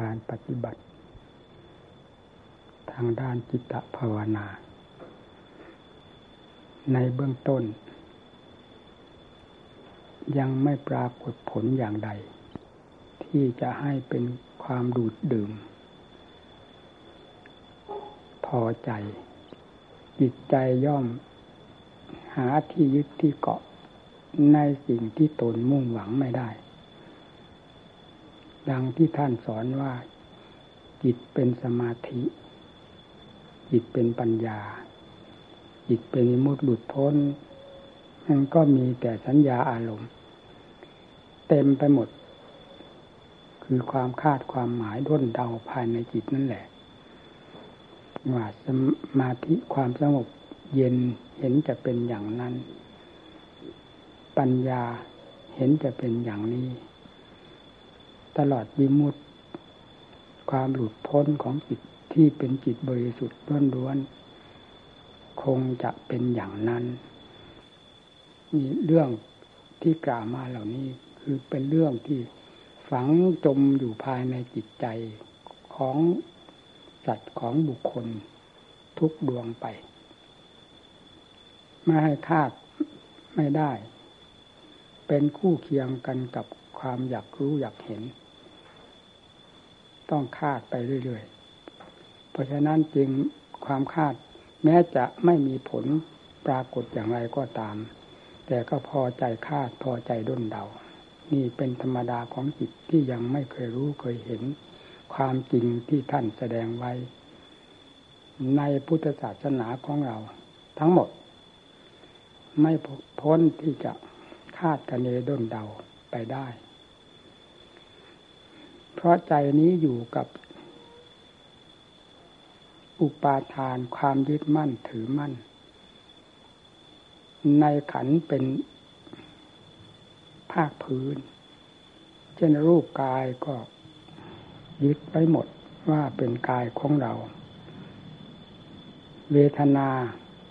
การปฏิบัติ ทางด้านจิตภาวนา ในเบื้องต้น ยังไม่ปรากฏผลอย่างใด ที่จะให้เป็นความดูดดื่ม พอใจ จิตใจย่อม หาที่ยึดที่เกาะในสิ่งที่ตนมุ่งหวังไม่ได้ ดังที่ท่านสอนว่า จิตเป็นสมาธิ จิตเป็นปัญญา จิตเป็นมุดหลุดพ้นมันก็มีแต่สัญญาอารมณ์ เต็มไปหมด คือความคาดความหมายด้นเดาภายในจิตนั่นแหละว่าสมาธิความสงบเย็นเห็นจะเป็นอย่างนั้น ปัญญาเห็นจะเป็นอย่างนี้ ตลอดวิมุตติความหลุดพ้นของจิตที่เป็นจิตบริสุทธิ์ล้วนๆคงจะเป็นอย่างนั้นมีเรื่องที่กล่าวมาเหล่านี้ คือเป็นเรื่องที่ฝังจมอยู่ภายในจิตใจของสัตว์ของบุคคลทุกดวงไป ไม่ให้คาดไม่ได้ เป็นคู่เคียงกันกับความอยากรู้อยากเห็น ต้องคาดไปเรื่อยๆ เพราะฉะนั้นจึงความคาดแม้จะไม่มีผลปรากฏอย่างไรก็ตาม แต่ก็พอใจคาดพอใจด้นเดา นี่เป็นธรรมดาของจิตที่ยังไม่เคยรู้เคยเห็น ความจริงที่ท่านแสดงไว้ ในพุทธศาสนาของเรา ทั้งหมด ไม่พ้นที่จะคาดคะเนด้นเดาไปได้ เพราะใจนี้อยู่กับ อุปาทานความยึดมั่นถือมั่น ในขันเป็นภาคพื้น เช่นรูปกายก็ยึดไปหมดว่าเป็นกายของเรา เวทนา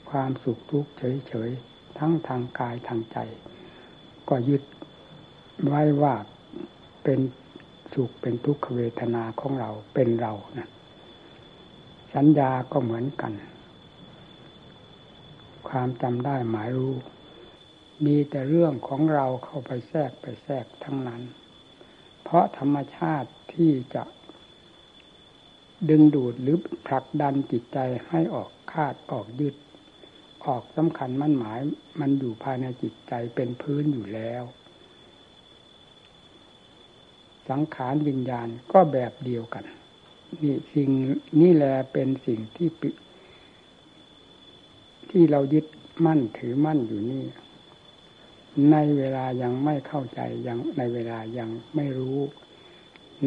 ความสุขทุกข์เฉยๆ ทั้งทางกายทางใจ ก็ยึดไว้ว่าเป็น สุขเป็นทุกขเวทนาของเราเป็นเรานะสัญญาก็เหมือนกัน ความจำได้หมายรู้ มีแต่เรื่องของเราเข้าไปแทรกไปแทรกทั้งนั้น เพราะธรรมชาติที่จะดึงดูดหรือผลักดันจิตใจให้ออกคาดออกยึด ออกสำคัญมั่นหมายมันอยู่ภายในจิตใจเป็นพื้นอยู่แล้ว สังขารวิญญาณก็แบบเดียวกัน นี่สิ่งนี่แหละเป็นสิ่งที่ปิที่เรายึดมั่นถือมั่นอยู่นี่ ในเวลายังไม่เข้าใจยังในเวลายังไม่รู้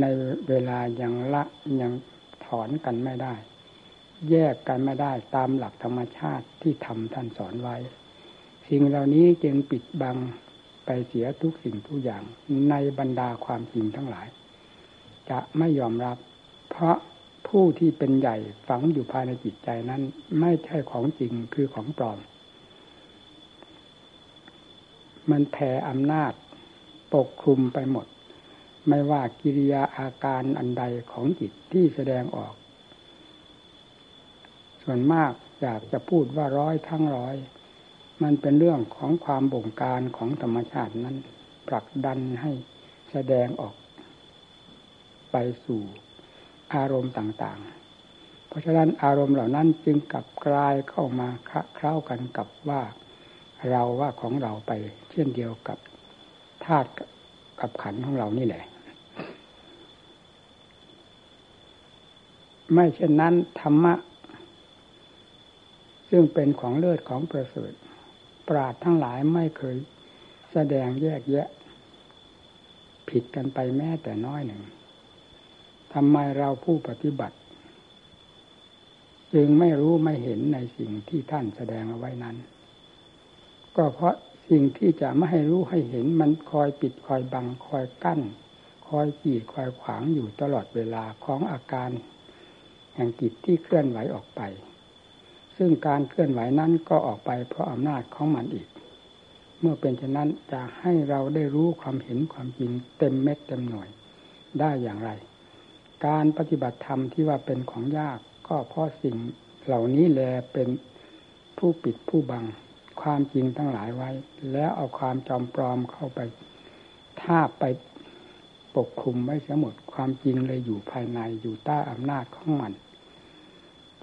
ในเวลายังละยังถอนกันไม่ได้ แยกกันไม่ได้ตามหลักธรรมชาติที่ทำท่านสอนไว้ สิ่งเหล่านี้จึงปิดบัง ไปเสียทุกสิ่งทุกอย่างในบรรดาความจริงทั้งหลาย จะไม่ยอมรับ เพราะผู้ที่เป็นใหญ่ฝังอยู่ภายในจิตใจนั้น ไม่ใช่ของจริงคือของปลอม มันแผ่อำนาจปกคลุมไปหมด ไม่ว่ากิริยาอาการอันใดของจิตที่แสดงออก ส่วนมากอยากจะพูดว่าร้อยทั้งร้อย มันเป็นเรื่องของความบงการของธรรมชาตินั้นผลักดันให้แสดงออกไปสู่อารมณ์ต่าง ๆ เพราะฉะนั้นอารมณ์เหล่านั้นจึงกลับกลายเข้ามาเคล้ากันกับว่าเราว่าของเราไปเช่นเดียวกับธาตุกับขันของเรานี่แหละ ไม่เช่นนั้นธรรมะ ซึ่งเป็นของเลิศของประเสริฐ ปราดทั้งหลายไม่เคยแสดงแยกแยะ ผิดกันไปแม้แต่น้อยหนึ่งทำไมเราผู้ปฏิบัติ จึงไม่รู้ไม่เห็นในสิ่งที่ท่านแสดงเอาไว้นั้น ก็เพราะสิ่งที่จะไม่ให้รู้ให้เห็นมันคอยปิดคอยบังคอยกั้น คอยจีดคอยขวางอยู่ตลอดเวลาของอาการแห่งจิตที่เคลื่อนไหวออกไป ซึ่งการเคลื่อนไหวนั้นก็ออกไปเพราะอำนาจของมันอีก เมื่อเป็นเช่นนั้นจะให้เราได้รู้ความเห็นความจริงเต็มเม็ดเต็มหน่วยได้อย่างไร การปฏิบัติธรรมที่ว่าเป็นของยากก็เพราะสิ่งเหล่านี้แลเป็นผู้ปิดผู้บังความจริงทั้งหลายไว้ แล้วเอาความจอมปลอมเข้าไปทาบไปปกคลุมไว้เสียหมดความจริงเลยอยู่ภายในอยู่ใต้อำนาจของมัน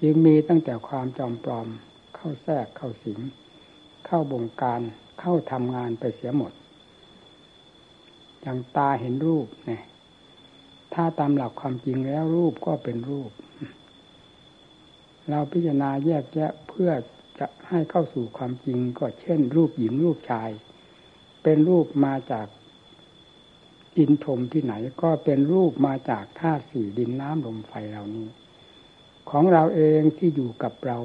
จึงมีตั้งแต่ความจอมปลอม เข้าแทรกเข้าสิง เข้าบงการเข้าทำงานไปเสียหมด อย่างตาเห็นรูปเนี่ยถ้าตามหลักความจริงแล้วรูปก็เป็นรูป เราพิจารณาแยกแยะเพื่อจะให้เข้าสู่ความจริงก็เช่น รูปหญิงรูปชาย เป็นรูปมาจากอินทมที่ไหนก็เป็นรูปมาจากธาตุสี่ดินน้ำลมไฟเหล่านี้ ของเราเองที่อยู่กับเรา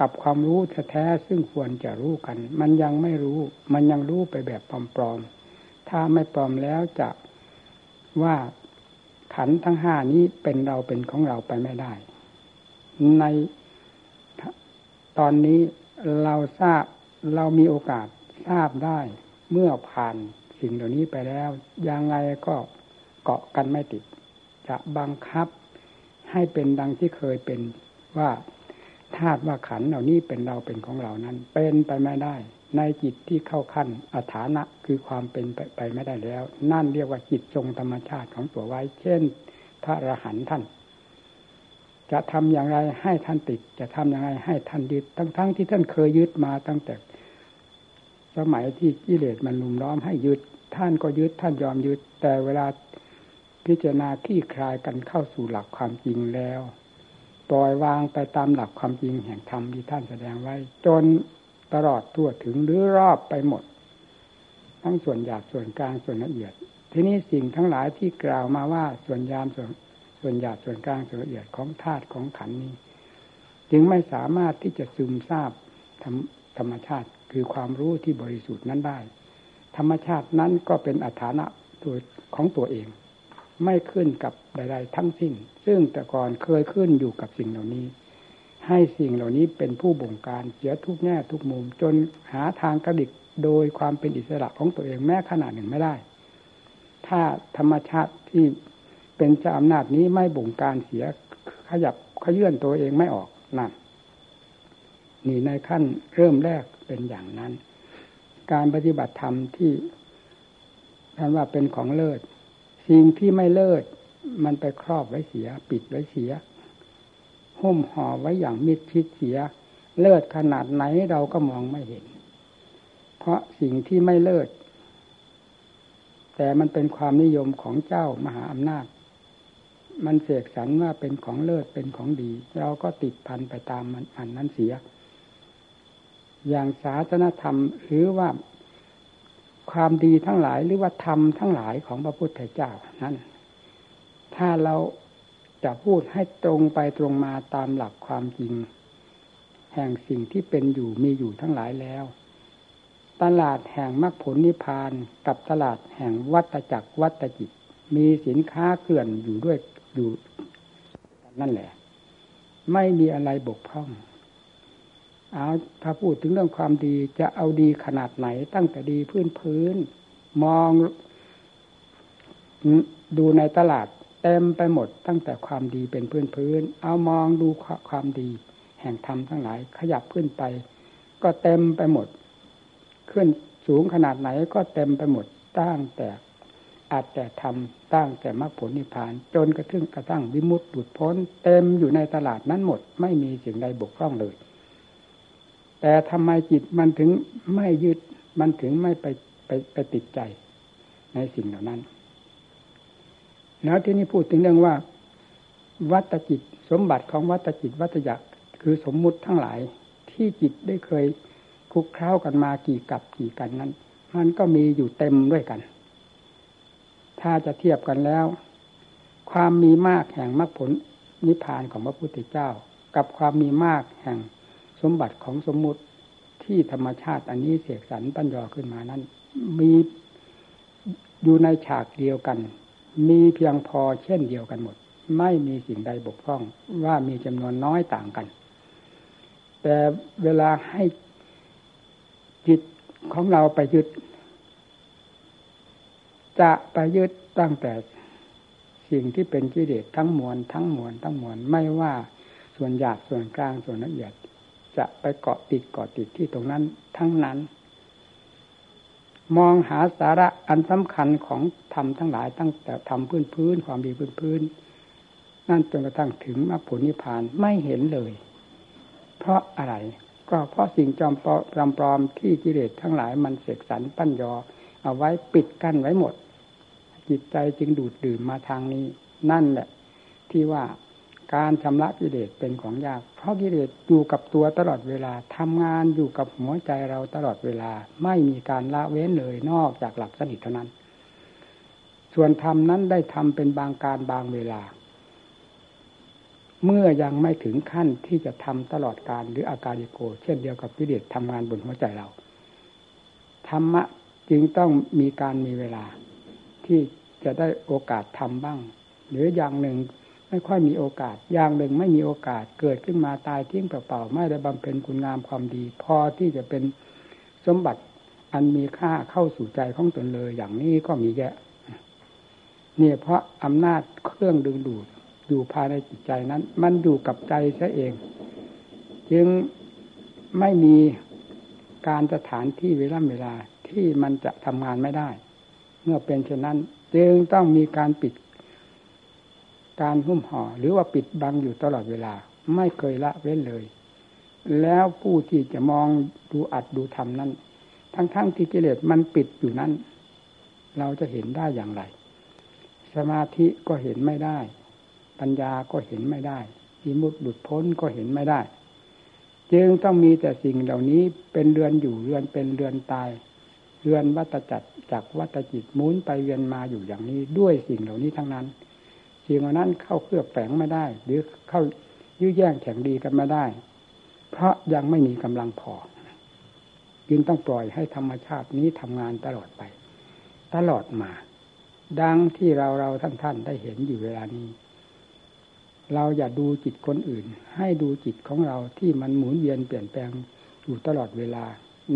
กับความรู้แท้ๆซึ่งควรจะรู้กัน มันยังไม่รู้ มันยังรู้ไปแบบปลอมๆถ้าไม่ปลอมแล้วจะว่าขันทั้งห้านี้เป็นเราเป็นของเราไปไม่ได้ ในตอนนี้เราทราบเรามีโอกาสทราบได้เมื่อผ่านสิ่งเหล่านี้ไปแล้วยังไงก็เกาะกันไม่ติด จะบังคับ ให้เป็นดังที่เคยเป็นว่าธาตุว่าขันเหล่านี้เป็นเราเป็นของเรานั้น เป็นไปไม่ได้ ในจิตที่เข้าขั้นอัฐานะคือความเป็นไปไปไม่ได้แล้ว นั่นเรียกว่าจิตทรงธรรมชาติของตัวไว้ เช่น พระอรหันต์ท่าน จะทำอย่างไรให้ท่านติด จะทำอย่างไรให้ท่านยึดทั้งๆทที่ท่านเคยยึดมาตั้งแต่ สมัยที่กิเลสมันลุมล้อมให้ยึด ท่านก็ยึดท่านยอมยึด แต่เวลา พิจารณาขี้คลายกันเข้าสู่หลักความจริงแล้ว ปล่อยวางไปตามหลักความจริงแห่งธรรมที่ท่านแสดงไว้ จนตลอดทั่วถึงหรือรอบไปหมด ทั้งส่วนหยาบส่วนกลางส่วนละเอียด ทีนี้สิ่งทั้งหลายที่กล่าวมาว่าส่วนยามส่วนส่วนหยาบส่วนกลางส่วนละเอียดของธาตุของขันนี้ จึงไม่สามารถที่จะซึมซาบธรรมธรรมชาติคือความรู้ที่บริสุทธิ์นั้นได้ ธรรมชาตินั้นก็เป็นอัฐานะตัวของตัวเอง ไม่ขึ้นกับใด ๆ ทั้งสิ้น ซึ่งแต่ก่อนเคยขึ้นอยู่กับสิ่งเหล่านี้ ให้สิ่งเหล่านี้เป็นผู้บงการเสียทุกแง่ทุกมุม จนหาทางกระดิกโดยความเป็นอิสระของตัวเองแม้ขนาดหนึ่งไม่ได้ ถ้าธรรมชาติที่เป็นเจ้าอำนาจนี้ไม่บงการเสียขยับขยื่นตัวเองไม่ออกนั่นนี่ในขั้นเริ่มแรกเป็นอย่างนั้น การปฏิบัติธรรมที่ท่านว่าเป็นของเลิศ สิ่งที่ไม่เลิศมันไปครอบไว้เสีย ปิดไว้เสียหุ้มห่อไว้อย่างมิดชิดเสีย เลิศขนาดไหนเราก็มองไม่เห็น เพราะสิ่งที่ไม่เลิศแต่มันเป็นความนิยมของเจ้ามหาอำนาจ มันเสกสรรว่าเป็นของเลิศเป็นของดี เราก็ติดพันไปตามมันอันนั้นเสีย อย่างศาสนธรรมหรือว่า ความดีทั้งหลายหรือว่าธรรมทั้งหลายของพระพุทธเจ้านั้น ถ้าเราจะพูดให้ตรงไปตรงมาตามหลักความจริง แห่งสิ่งที่เป็นอยู่มีอยู่ทั้งหลายแล้ว ตลาดแห่งมรรคผลนิพพานกับตลาดแห่งวัตจักรวัตจิต มีสินค้าเกลื่อนอยู่ด้วยอยู่นั่นแหละ ไม่มีอะไรบกพร่อง เอาถ้าพูดถึงเรื่องความดีจะเอาดีขนาดไหน ตั้งแต่ดีพื้นพื้น มองดูในตลาดเต็มไปหมดตั้งแต่ความดีเป็นพื้นพื้น เอามองดูความดี แห่งธรรมทั้งหลาย ขยับขึ้นไป ก็เต็มไปหมด ขึ้นสูงขนาดไหนก็เต็มไปหมดตั้งแต่อาจแต่ทำตั้งแต่มรรคผลนิพพาน จนกระทั่งกระทั่งวิมุตติหลุดพ้น เต็มอยู่ในตลาดนั้นหมด ไม่มีสิ่งใดบกพร่องเลย แต่ทำไมจิตมันถึงไม่ยึดมันถึงไม่ไปไปไปติดใจในสิ่งเหล่านั้น แล้วที่นี่พูดถึงเรื่องว่า วัตจิตสมบัติของวัตจิตวัตยักคือสมมุติทั้งหลายที่จิตได้เคยคุกเข้ากันมากี่กับกี่กันนั้น มันก็มีอยู่เต็มด้วยกัน ถ้าจะเทียบกันแล้ว ความมีมากแห่งมรรคผลนิพพานของพระพุทธเจ้า กับความมีมากแห่ง สมบัติของสมมุติที่ธรรมชาติอันนี้เสกสรรปั้นยอขึ้นมานั้น มีอยู่ในฉากเดียวกัน มีเพียงพอเช่นเดียวกันหมด ไม่มีสิ่งใดบกพร่องว่ามีจำนวนน้อยต่างกัน แต่เวลาให้จิตของเราไปยึด จะไปยึดตั้งแต่สิ่งที่เป็นกิเลสทั้งมวลทั้งมวลทั้งมวลไม่ว่าส่วนหยาบส่วนกลางส่วนละเอียด จะไปเกาะติดเกาะติดที่ตรงนั้นทั้งนั้น มองหาสาระอันสำคัญของธรรมทั้งหลายตั้งแต่ทำพื้นพื้นความดีพื้นพื้นนั่นจนกระทั่งถึงมรรคผลนิพพานไม่เห็นเลย เพราะอะไรก็เพราะสิ่งจอมปลอมที่กิเลสทั้งหลายมันเสกสรรปั้นยอ เอาไว้ปิดกั้นไว้หมด จิตใจจึงดูดดื่มมาทางนี้ นั่นแหละ ที่ว่า การชำระกิเลสเป็นของยาก เพราะกิเลสอยู่กับตัวตลอดเวลาทำงานอยู่กับหัวใจเราตลอดเวลา ไม่มีการละเว้นเลยนอกจากหลับสนิทเท่านั้น ส่วนธรรมนั้นได้ทำเป็นบางการบางเวลา เมื่อยังไม่ถึงขั้นที่จะทำตลอดการหรืออาการิโก เช่นเดียวกับกิเลสทำงานบนหัวใจเรา ธรรมะจึงต้องมีการมีเวลาที่จะได้โอกาสทำบ้าง หรืออย่างหนึ่ง ไม่ค่อยมีโอกาส อย่างหนึ่งไม่มีโอกาสเกิดขึ้นมาตายทิ้งเปล่าๆไม่ได้บำเพ็ญคุณงามความดี พอที่จะเป็นสมบัติอันมีค่าเข้าสู่ใจของตนเลย อย่างนี้ก็มีแยะเนี่ยเพราะอำนาจเครื่องดึงดูดอยู่ภายในจิตใจนั้น มันอยู่กับใจซะเอง จึงไม่มีการสถานที่เวลาเวลาที่มันจะทำงานไม่ได้ เมื่อเป็นเช่นนั้น จึงต้องมีการปิด การหุ้มห่อหรือว่าปิดบังอยู่ตลอดเวลา ไม่เคยละเว้นเลย แล้วผู้ที่จะมองดูอัดดูทำนั้น ทั้งๆทที่กิเลสมันปิดอยู่นั้น เราจะเห็นได้อย่างไร สมาธิก็เห็นไม่ได้ ปัญญาก็เห็นไม่ได้อิมุตหลุดพ้นก็เห็นไม่ได้ จึงต้องมีแต่สิ่งเหล่านี้เป็นเรือนอยู่เรือนเป็นเรือนตายเรือนวัตจักรจากวัตจิตมุนไปเวียนมาอยู่อย่างนี้ด้วยสิ่งเหล่านี้ทั้งนั้น สิ่งเหล่านั้นเข้าเครือบแฝงไม่ได้ หรือเข้ายื้อแย่งแข่งดีกันไม่ได้ เพราะยังไม่มีกำลังพอจึงต้องปล่อยให้ธรรมชาตินี้ทำงานตลอดไป ตลอดมา ดังที่เราเราท่านท่านได้เห็นอยู่เวลานี้ เราอย่าดูจิตคนอื่น ให้ดูจิตของเราที่มันหมุนเวียนเปลี่ยนแปลงอยู่ตลอดเวลา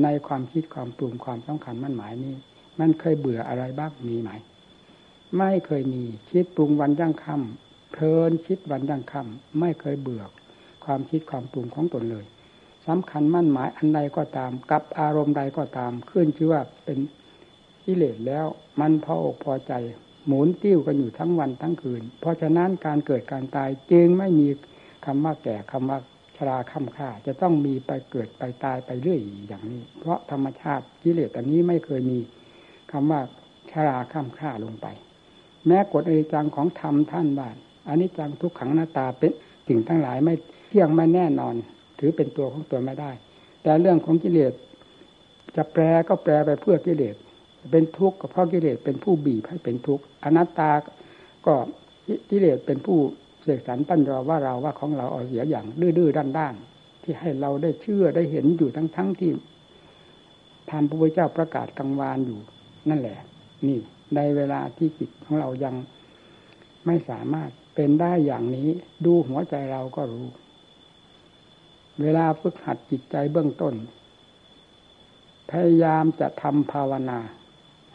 ในความคิดความปรุงความสำคัญมั่นหมายนี้ มันเคยเบื่ออะไรบ้างมีไหม ไม่เคยมีคิดปรุงวันยั่งค่ำเพลินคิดวันยั่งค่ำไม่เคยเบื่อความคิดความปรุงของตนเลยสำคัญมั่นหมายอันใดก็ตาม กับอารมณ์ใดก็ตามขึ้นชื่อว่าเป็นกิเลสแล้ว มันพออกพอใจ หมุนติ้วกันอยู่ทั้งวันทั้งคืน เพราะฉะนั้นการเกิดการตายจึงไม่มีคำว่าแก่คำว่าชราคำค่า จะต้องมีไปเกิดไปตายไปเรื่อยอย่างนี้ เพราะธรรมชาติกิเลสอันนี้ไม่เคยมีคำว่าชราคำค่าลงไป แม้กฎอนิจจังของธรรมท่านบานอันนี้จังทุกขังหน้าตาเป็นสิ่งทั้งหลายไม่เที่ยงไม่แน่นอน ถือเป็นตัวของตัวไม่ได้ แต่เรื่องของกิเลสจะแปลก็แปลไปเพื่อกิเลสเป็นทุกข์ก็เพราะกิเลสเป็นผู้บีบให้เป็นทุกข์อนัตตาก็กิเลสเป็นผู้เสกสรรปั้นรอว่าเราว่าของเราเอาเสียอย่างดื้อๆด้านๆที่ให้เราได้เชื่อได้เห็นอยู่ทั้งๆทที่ทำพระพุทธเจ้าประกาศกลางวานอยู่ นั่นแหละ นี่ ในเวลาที่จิตของเรายังไม่สามารถเป็นได้อย่างนี้ดูหัวใจเราก็รู้ เวลาฝึกหัดจิตใจเบื้องต้น พยายามจะทำภาวนา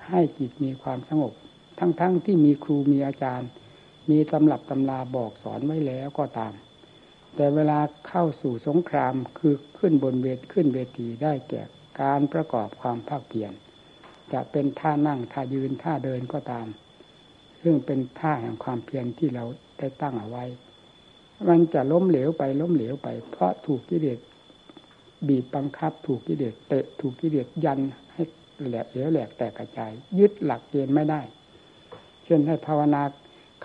ให้จิตมีความสงบ ทั้งๆทที่มีครูมีอาจารย์ มีตำรับตำราบอกสอนไว้แล้วก็ตาม แต่เวลาเข้าสู่สงครามคือขึ้นบนเวทขึ้นเวทีได้แก่การประกอบความภาคเพียร จะเป็นท่านั่งท่ายืนท่าเดินก็ตาม ซึ่งเป็นท่าแห่งความเพียรที่เราได้ตั้งเอาไว้ มันจะล้มเหลวไปล้มเหลวไป เพราะถูกกิเลสบีบบังคับ ถูกกิเลสเตะถูกกิเลสยันให้แหลกเหลวแหลกแตกกระจาย ยึดหลักเกณฑ์ไม่ได้ เช่นให้ภาวนา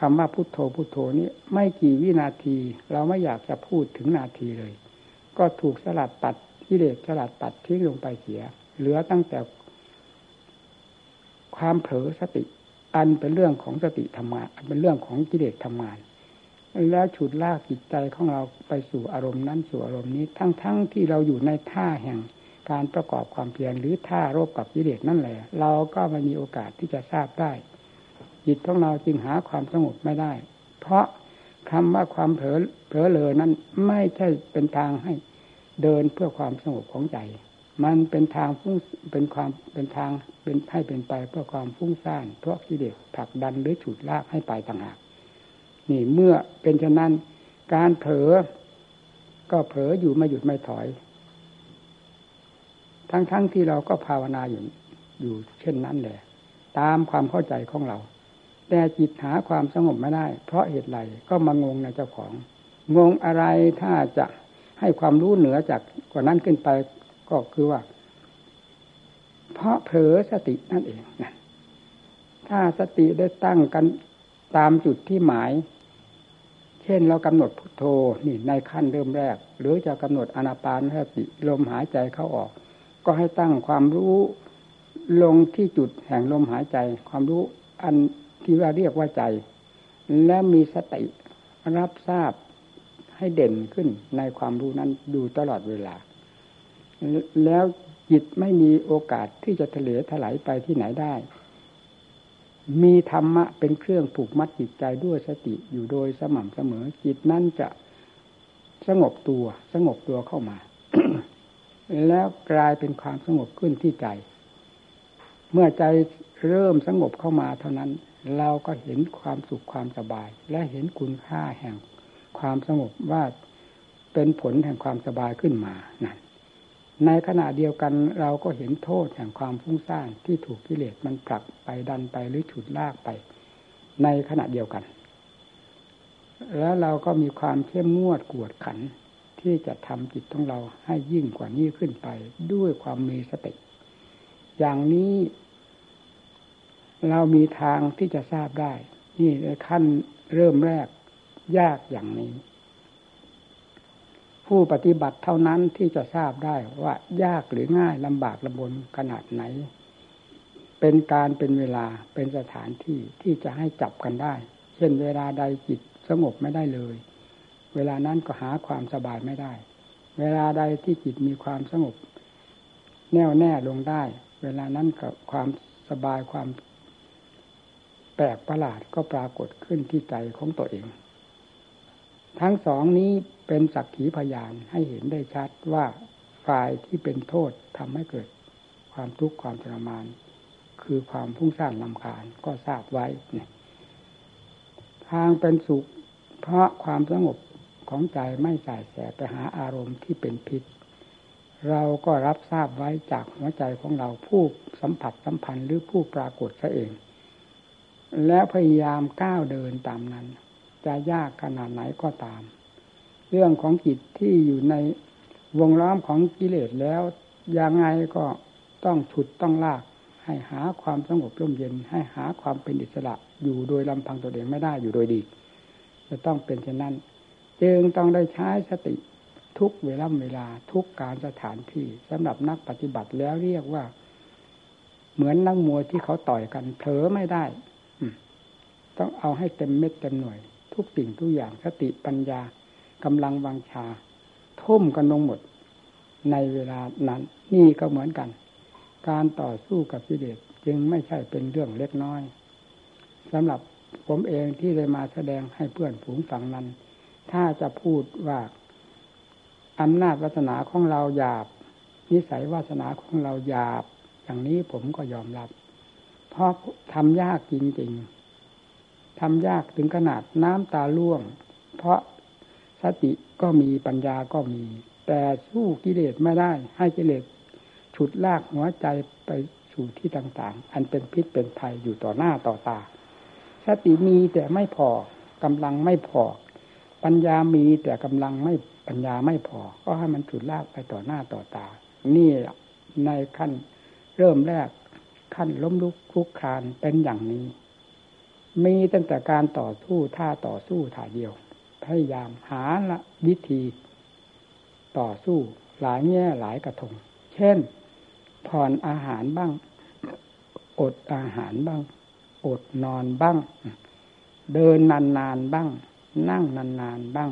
คำว่าพุโทโธพุโทโธนี้ไม่กี่วินาที เราไม่อยากจะพูดถึงนาทีเลย ก็ถูกสลัดตัดกิเลสสลัดตัดทิ้งลงไปเสีย เหลือตั้งแต่ ความเผลอสติ อันเป็นเรื่องของสติธรรมะเป็นเรื่องของกิเลสทำงาน แล้วฉุดลากจิตใจของเราไปสู่อารมณ์นั้นสู่อารมณ์นี้ทั้งๆทที่เราอยู่ในท่าแห่งการประกอบความเพียรหรือท่ารบกับกิเลสนั่นแหละ เราก็ไม่มีโอกาสที่จะทราบได้จิตของเราจึงหาความสงบไม่ได้ เพราะคำว่าความเผลอเผลอเลอนั้นไม่ใช่เป็นทางให้เดินเพื่อความสงบของใจ มันเป็นทางฟุ้งเป็นความเป็นทางเป็นให้เป็นไปเพื่อความฟุ้งซ่านเพราะกิเลสผลักดันหรือฉุดลากให้ไปต่างหากนี่เมื่อเป็นฉะนั้นการเผลอก็เผลออยู่ไม่หยุดไม่ถอย ทั้งๆทที่เราก็ภาวนาอยู่อยู่เช่นนั้นแหละ ตามความเข้าใจของเรา แต่จิตหาความสงบไม่ได้ เพราะเหตุไรก็มางงในเจ้าของ งงอะไรถ้าจะให้ความรู้เหนือจากกว่านั้นขึ้นไป ก็คือว่า เพราะเผลอสตินั่นเองนะถ้าสติได้ตั้งกันตามจุดที่หมาย เช่นเรากำหนดพุทโธนี่ในขั้นเริ่มแรก หรือจะกำหนดอนาปานสติลมหายใจเข้าออก ก็ให้ตั้งความรู้ลงที่จุดแห่งลมหายใจ ความรู้อันที่ว่าเรียกว่าใจ และมีสติรับทราบให้เด่นขึ้นในความรู้นั้นดูตลอดเวลา แล้วจิตไม่มีโอกาสที่จะทะเลถลายไปที่ไหนได้ มีธรรมะเป็นเครื่องผูกมัดจิตใจด้วยสติอยู่โดยสม่ำเสมอ จิตนั้นจะสงบตัว สงบตัวเข้ามา แล้วกลายเป็นความสงบขึ้นที่ใจ เมื่อใจเริ่มสงบเข้ามาเท่านั้น เราก็เห็นความสุขความสบาย และเห็นคุณค่าแห่งความสงบว่าเป็นผลแห่งความสบายขึ้นมานั่น ในขณะเดียวกันเราก็เห็นโทษแห่งความฟุ้งซ่านที่ถูกกิเลสมันผลักไปดันไปหรือฉุดลากไป ในขณะเดียวกัน แล้วเราก็มีความเข้มงวดกวดขันที่จะทำจิตของเราให้ยิ่งกว่านี้ขึ้นไป ด้วยความมีสติอย่างนี้ เรามีทางที่จะทราบได้ นี่ในขั้นเริ่มแรกยากอย่างนี้ ผู้ปฏิบัติเท่านั้นที่จะทราบได้ว่ายากหรือง่ายลำบากลำบนขนาดไหน เป็นการเป็นเวลาเป็นสถานที่ที่จะให้จับกันได้ เช่นเวลาใดจิตสงบไม่ได้เลย เวลานั้นก็หาความสบายไม่ได้ เวลาใดที่จิตมีความสงบ แน่วแน่ลงได้ เวลานั้นกับความสบายความแปลกประหลาดก็ปรากฏขึ้นที่ใจของตัวเอง ทั้งสองนี้เป็นสักขีพยานให้เห็นได้ชัดว่าฝ่ายที่เป็นโทษทำให้เกิด ความทุกข์ความทรมาน คือความพุ่งสร้างลำคาญก็ทราบไว้เนี่ยทางเป็นสุข เพราะความสงบของใจไม่ใส่แสไปหาอารมณ์ที่เป็นพิษ เราก็รับทราบไว้จากหัวใจของเราผู้สัมผัสสัมพันธ์หรือผู้ปรากฏซะเอง แล้วพยายามก้าวเดินตามนั้น จะยากขนาดไหนก็ตาม เรื่องของจิตที่อยู่ในวงล้อมของกิเลสแล้วยังไงก็ต้องฉุดต้องลาก ให้หาความสงบร่มเย็น ให้หาความเป็นอิสระอยู่โดยลำพังตัวเองไม่ได้อยู่โดยดี จะต้องเป็นเช่นนั้น จึงต้องได้ใช้สติทุกเวลาเวลาทุกการสถานที่สำหรับนักปฏิบัติแล้วเรียกว่า เหมือนนักมวยที่เขาต่อยกันเผลอไม่ได้ต้องเอาให้เต็มเม็ดเต็มหน่วย ทุกสิ่งทุกอย่างสติปัญญากำลังวังชา ทุ่มกันลงหมดในเวลานั้น นี่ก็เหมือนกัน การต่อสู้กับกิเลสจึงไม่ใช่เป็นเรื่องเล็กน้อยสำหรับผมเองที่ได้มาแสดงให้เพื่อนฝูงฝังนั้น ถ้าจะพูดว่าอำนาจวาสนาของเราหยาบ นิสัยวาสนาของเราหยาบ อย่างนี้ผมก็ยอมรับ เพราะทำยากจริงๆ ทำยากถึงขนาดน้ำตาล่วง เพราะสติก็มีปัญญาก็มี แต่สู้กิเลสไม่ได้ ให้กิเลสฉุดลากหัวใจไปสู่ที่ต่าง ๆ อันเป็นพิษเป็นภัยอยู่ต่อหน้าต่อตา สติมีแต่ไม่พอกำลังไม่พอ ปัญญามีแต่กำลังไม่ปัญญาไม่พอ ก็ให้มันฉุดลากไปต่อหน้าต่อตา นี่ในขั้นเริ่มแรกขั้นล้มลุกคลุกคลานเป็นอย่างนี้ มีตั้งแต่การต่อสู้ท่าต่อสู้ท่าเดียว พยายามหาละวิธี ต่อสู้หลายแง่หลายกระทง เช่น ผ่อนอาหารบ้าง อดอาหารบ้าง อดนอนบ้าง เดินนานๆบ้าง นั่งนานๆบ้าง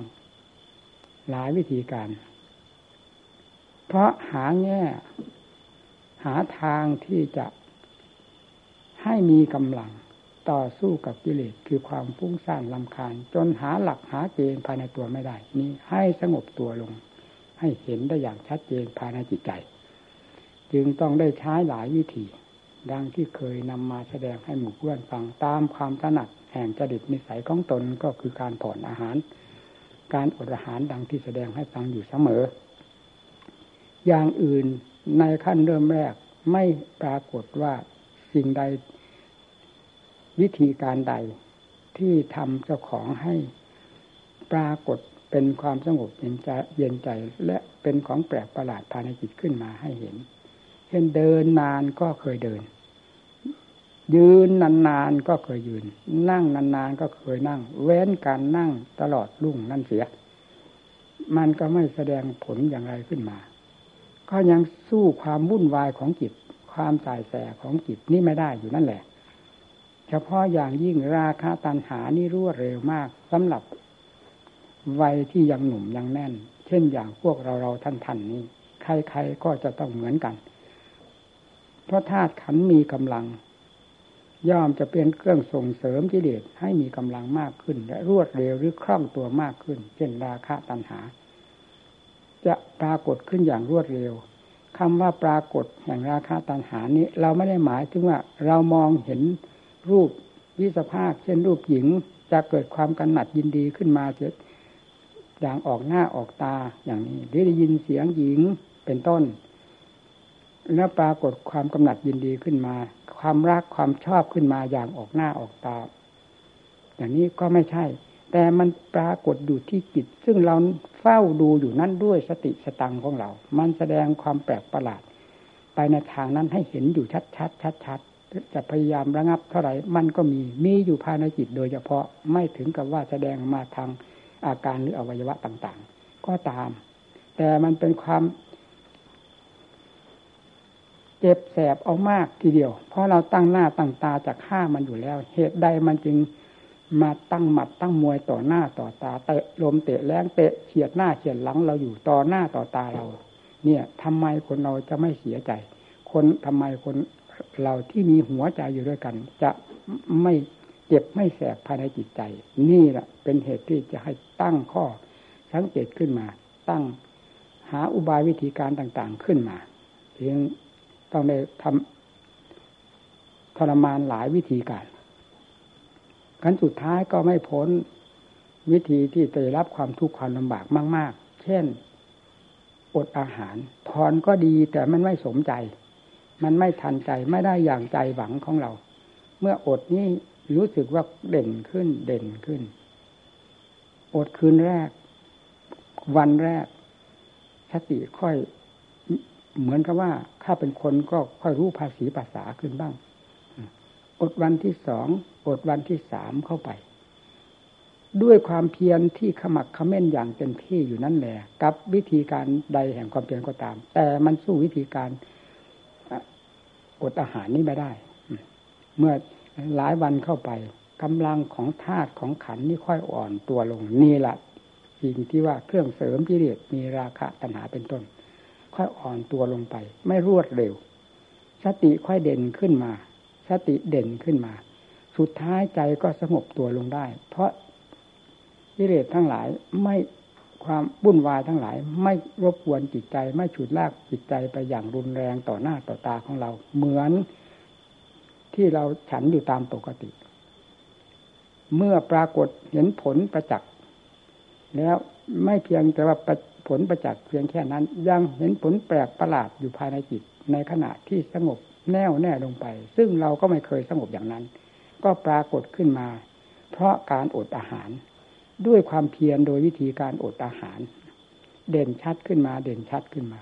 หลายวิธีการ เพราะหาแง่ หาทางที่จะให้มีกำลัง ต่อสู้กับกิเลสคือความฟุ้งซ่านลำคาญ จนหาหลักหาเกณฑ์ภายในตัวไม่ได้ นี้ให้สงบตัวลง ให้เห็นได้อย่างชัดเจนภายในจิตใจ จึงต้องได้ใช้หลายวิธี ดังที่เคยนำมาแสดงให้หมู่เพื่อนฟังตามความถนัดแห่งจริตนิสัยของตนก็คือการผ่อนอาหาร การอดอาหารดังที่แสดงให้ฟังอยู่เสมอ อย่างอื่นในขั้นเริ่มแรกไม่ปรากฏว่าสิ่งใด วิธีการใดที่ทำเจ้าของให้ปรากฏเป็นความสงบเย็นใจเย็นใจ และเป็นของแปลกประหลาดภายในจิตขึ้นมาให้เห็น เช่นเดินนานก็เคยเดิน ยืนนานๆก็เคยยืน นั่งนานๆก็เคยนั่ง เว้นการนั่งตลอดรุ่งนั่นเสีย มันก็ไม่แสดงผลอย่างไรขึ้นมา ก็ยังสู้ความวุ่นวายของจิต ความสายแสของจิตนี่ไม่ได้อยู่นั่นแหละ เฉพาะอย่างยิ่งราคะตัณหานี่รวดเร็วมากสำหรับวัยที่ยังหนุ่มยังแน่น เช่นอย่างพวกเราเราท่านท่านนี้ ใครๆก็จะต้องเหมือนกัน เพราะธาตุขันมีกำลัง ย่อมจะเป็นเครื่องส่งเสริมกิเลสให้มีกำลังมากขึ้น และรวดเร็วหรือคล่องตัวมากขึ้น เช่นราคะตัณหา จะปรากฏขึ้นอย่างรวดเร็วคำว่าปรากฏแห่งราคาตัณหานี้ เราไม่ได้หมายถึงว่าเรามองเห็น รูปวิสภาพเช่นรูปหญิงจะเกิดความกันหนัดยินดีขึ้นมาเสียอย่างออกหน้าออกตาอย่างนี้หรือได้ยินเสียงหญิงเป็นต้น แล้วปรากฏความกำหนัดยินดีขึ้นมา ความรักความชอบขึ้นมาอย่างออกหน้าออกตา อย่างนี้ก็ไม่ใช่ แต่มันปรากฏอยู่ที่จิต ซึ่งเราเฝ้าดูอยู่นั่นด้วยสติสตังของเรา มันแสดงความแปลกประหลาด ไปในทางนั้นให้เห็นอยู่ชัดชัดชัดชัด จะพยายามระงับเท่าไหร่มันก็มีมีอยู่ภายในจิตโดยเฉพาะไม่ถึงกับว่าแสดงมาทางอาการหรืออวัยวะต่างๆ ก็ตาม แต่มันเป็นความ เจ็บแสบเอามากทีเดียว เพราะเราตั้งหน้าตั้งตาจะฆ่ามันอยู่แล้ว เหตุใดมันจึงมาตั้งหมัดตั้งมวยต่อหน้าต่อตาเตะลมเตะแรงเตะเฉียดหน้าเฉียดหลังเราอยู่ต่อหน้าต่อตาเรา เนี่ยทำไมคนเราจะไม่เสียใจ คนทำไมคน เราที่มีหัวใจอยู่ด้วยกัน จะไม่เจ็บไม่แสบภายในจิตใจ นี่แหละเป็นเหตุที่จะให้ตั้งข้อสังเกตขึ้นมา ตั้งหาอุบายวิธีการต่างๆขึ้นมาเพียงต้องได้ทำทรมานหลายวิธีการขั้นสุดท้ายก็ไม่พ้นวิธีที่จะรับความทุกข์ความลำบากมาก ๆ เช่น อดอาหารพรก็ดีแต่มันไม่สมใจ มันไม่ทันใจไม่ได้อย่างใจหวังของเรา เมื่ออดนี้รู้สึกว่าเด่นขึ้นเด่นขึ้น อดคืนแรก วันแรกสติค่อย เหมือนกับว่า ถ้าเป็นคนก็ค่อยรู้ภาษีภาษาขึ้นบ้าง อดวันที่สองอดวันที่สามเข้าไป ด้วยความเพียรที่ขมักขม้นอย่างเต็มที่อยู่นั่นแหละกับวิธีการใดแห่งความเพียรก็ตาม แต่มันสู้วิธีการ อดอาหารนี้ไม่ได้ เมื่อหลายวันเข้าไปกำลังของธาตุของขันนี่ค่อยอ่อนตัวลงนี่แหละสิ่งที่ว่าเครื่องเสริมกิเลสมีราคะตัณหาเป็นต้น ค่อยอ่อนตัวลงไป ไม่รวดเร็ว สติค่อยเด่นขึ้นมา สติเด่นขึ้นมา สุดท้ายใจก็สงบตัวลงได้ เพราะกิเลสทั้งหลายไม่ ความวุ่นวายทั้งหลาย ไม่รบกวนจิตใจ ไม่ฉุดลากจิตใจไปอย่างรุนแรงต่อหน้าต่อตาของเรา เหมือนที่เราฉันอยู่ตามปกติ เมื่อปรากฏเห็นผลประจักษ์แล้วไม่เพียงแต่ว่าผลประจักษ์เพียงแค่นั้น ยังเห็นผลแปลกประหลาดอยู่ภายในจิต ในขณะที่สงบแน่วแน่ลงไป ซึ่งเราก็ไม่เคยสงบอย่างนั้น ก็ปรากฏขึ้นมา เพราะการอดอาหาร ด้วยความเพียรโดยวิธีการอดอาหาร เด่นชัดขึ้นมา เด่นชัดขึ้นมา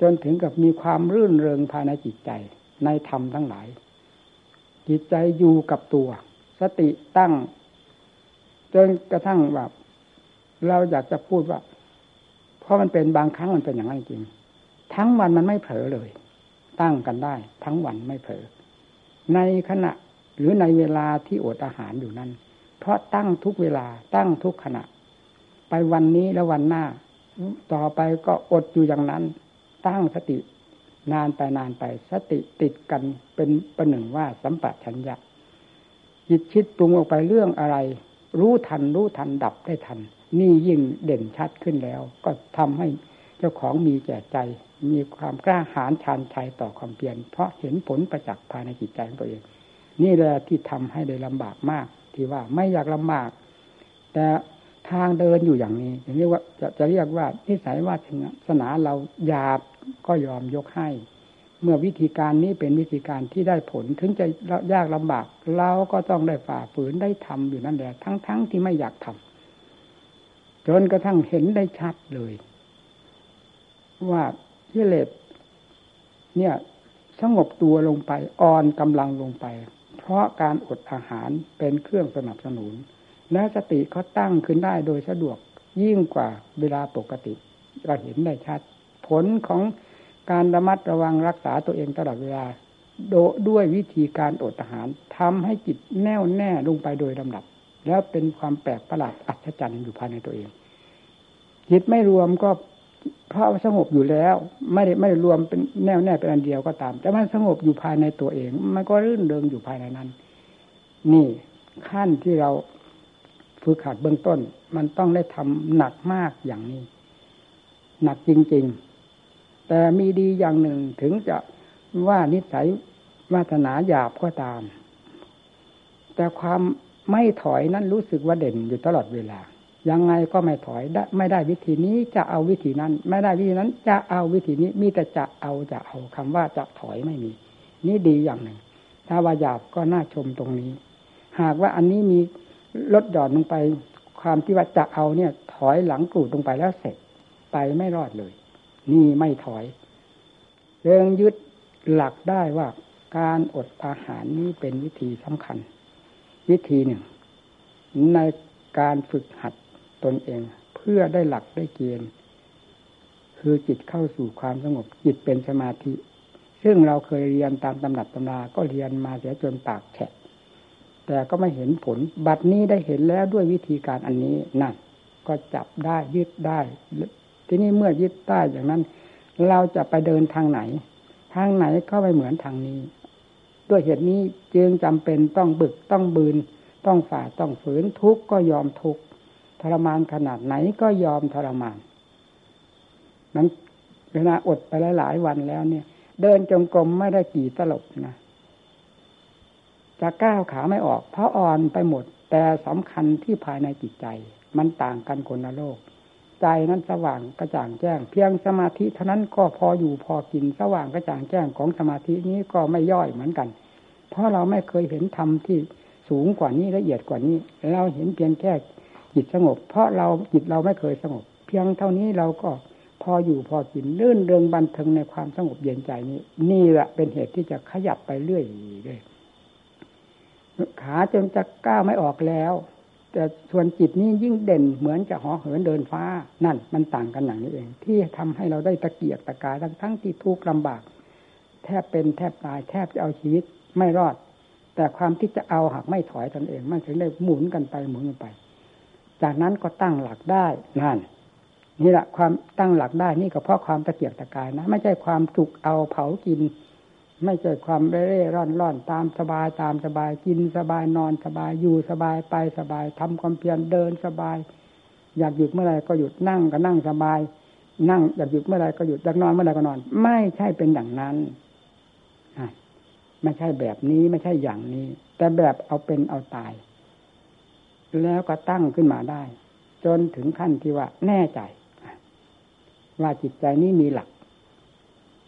จนถึงกับมีความรื่นเริงภายในจิตใจในธรรมทั้งหลาย จิตใจอยู่กับตัว สติตั้ง จนกระทั่งแบบเราอยากจะพูดว่า เพราะมันเป็นบางครั้งมันเป็นอย่างนั้นจริง ทั้งวันมันไม่เผลอเลย ตั้งกันได้ ทั้งวันไม่เผลอในขณะหรือในเวลาที่อดอาหารอยู่นั้น เพราะตั้งทุกเวลาตั้งทุกขณะ ไปวันนี้แล้ววันหน้า ต่อไปก็อดอยู่อย่างนั้น ตั้งสตินานไปนานไป สติติดกันเป็นประหนึ่งว่าสัมปชัญญะจิตคิดปรุงออกไปเรื่องอะไร รู้ทันรู้ทันดับได้ทัน นี่ยิ่งเด่นชัดขึ้นแล้ว ก็ทำให้เจ้าของมีแก่ใจ มีความกล้าหาญชานชัยต่อความเพียรเพราะเห็นผลประจักษ์ภายในจิตใจของตัวเอง นี่แหละที่ทำให้ได้ลำบากมาก ที่ว่าไม่อยากลำบาก แต่ทางเดินอยู่อย่างนี้อย่างนี้ว่าจะจะเรียกว่านิสัยวาสนาเราหยาบก็ยอมยกให้ เมื่อวิธีการนี้เป็นวิธีการที่ได้ผลถึงจะยากลำบากเราก็ต้องได้ฝ่าฝืนได้ทำอยู่นั่นแหละทั้งๆทที่ไม่อยากทำจนกระทั่งเห็นได้ชัดเลย ว่ากิเลสเนี่ยสงบตัวลงไปอ่อนกำลังลงไป เพราะการอดอาหารเป็นเครื่องสนับสนุน และสติเขาตั้งขึ้นได้โดยสะดวกยิ่งกว่าเวลาปกติ เราเห็นได้ชัด ผลของการระมัดระวังรักษาตัวเองตลอดเวลา โดด้วยวิธีการอดอาหารทำให้จิตแน่วแน่ลงไปโดยลำดับ แล้วเป็นความแปลกประหลาดอัศจรรย์อยู่ภายในตัวเองจิตไม่รวมก็ เพราะสงบอยู่แล้ว ไม่ได้ไม่ได้รวมเป็นแน่วแน่เป็นอันเดียวก็ตาม แต่มันสงบอยู่ภายในตัวเอง มันก็รื่นเริงอยู่ภายในนั้น นี่ขั้นที่เราฝึกขัดเบื้องต้น มันต้องได้ทำหนักมากอย่างนี้ หนักจริง ๆ แต่มีดีอย่างหนึ่งถึงจะว่านิสัยวาสนาหยาบก็ตาม แต่ความไม่ถอยนั้นรู้สึกว่าเด่นอยู่ตลอดเวลา ยังไงก็ไม่ถอยได้ไม่ได้วิธีนี้จะเอาวิธีนั้น ไม่ได้วิธีนั้น จะเอาวิธีนี้มีแต่จะเอาจะเอาคำว่าจะถอยไม่มี นี่ดีอย่างหนึ่ง ถ้าว่าหยาบก็น่าชมตรงนี้ หากว่าอันนี้มีลดหย่อนลงไป ความที่ว่าจะเอาเนี่ย ถอยหลังกรูดลงไปแล้วเสร็จไปไม่รอดเลย นี่ไม่ถอยเรื่องยึดหลักได้ว่าการอดอาหารนี้เป็นวิธีสำคัญ วิธีหนึ่ง ในการฝึกหัด ตนเอง เพื่อได้หลักได้เกณฑ์คือจิตเข้าสู่ความสงบจิตเป็นสมาธิ ซึ่งเราเคยเรียนตามตำหนักตำราก็เรียนมาเสียจนปากแฉะแต่ก็ไม่เห็นผล บัดนี้ได้เห็นแล้วด้วยวิธีการอันนี้นั่นก็จับได้ยึดได้ ทีนี้เมื่อยึดได้อย่างนั้น เราจะไปเดินทางไหน ทางไหนก็ไม่เหมือนทางนี้ ด้วยเหตุนี้จึงจำเป็นต้องบึกต้องบืน ต้องฝ่าต้องฝืนทุกข์ก็ยอมทุกข์ ทรมานขนาดไหนก็ยอมทรมานนั้นเวลาอดไปหลายวันแล้วเนี่ย เดินจงกรมไม่ได้กี่ตลบนะจะก้าวขาไม่ออก เพราะอ่อนไปหมด แต่สำคัญที่ภายในจิตใจ มันต่างกันคนละโลก ใจนั้นสว่างกระจ่างแจ้ง เพียงสมาธิเท่านั้นก็พออยู่พอกินสว่างกระจ่างแจ้งของสมาธินี้ก็ไม่ย่อยเหมือนกัน เพราะเราไม่เคยเห็นธรรมที่สูงกว่านี้ละเอียดกว่านี้ เราเห็นเพียงแค่ จิตสงบ เพราะเราจิตเราไม่เคยสงบ เพียงเท่านี้เราก็พออยู่พอกินลื่นเริงบันเทิงในความสงบเย็นใจนี้ นี่แหละเป็นเหตุที่จะขยับไปเรื่อยเลยขาจนจะก้าวไม่ออกแล้ว แต่ส่วนจิตนี้ยิ่งเด่นเหมือนจะหอเหินเดินฟ้านั่นมันต่างกันอย่างนี้เอง ที่ทำให้เราได้ตะเกียกตะกายทั้งทั้งที่ทุกข์ลำบาก แทบเป็นแทบตาย แทบจะเอาชีวิตไม่รอด แต่ความที่จะเอาหากไม่ถอยตนเอง มันถึงได้หมุนกันไปหมุนกันไป จากนั้นก็ตั้งหลักได้นั่นนี่แหละความตั้งหลักได้นี่ก็เพราะความตะเกียกตะกายนะ ไม่ใช่ความจุกเอาเผากิน ไม่ใช่ความเร่ร่อนร่อนตามสบายตามสบายกินสบายนอนสบายอยู่สบายไปสบายทำความเพียรเดินสบาย อยากหยุดเมื่อไรก็หยุดนั่งก็นั่งสบาย นั่งอยากหยุดเมื่อไรก็หยุดอยากนอนเมื่อไรก็นอน ไม่ใช่เป็นอย่างนั้นไม่ใช่แบบนี้ไม่ใช่อย่างนี้ แต่แบบเอาเป็นเอาตาย แล้วก็ตั้งขึ้นมาได้ จนถึงขั้นที่ว่าแน่ใจ ว่าจิตใจนี้มีหลัก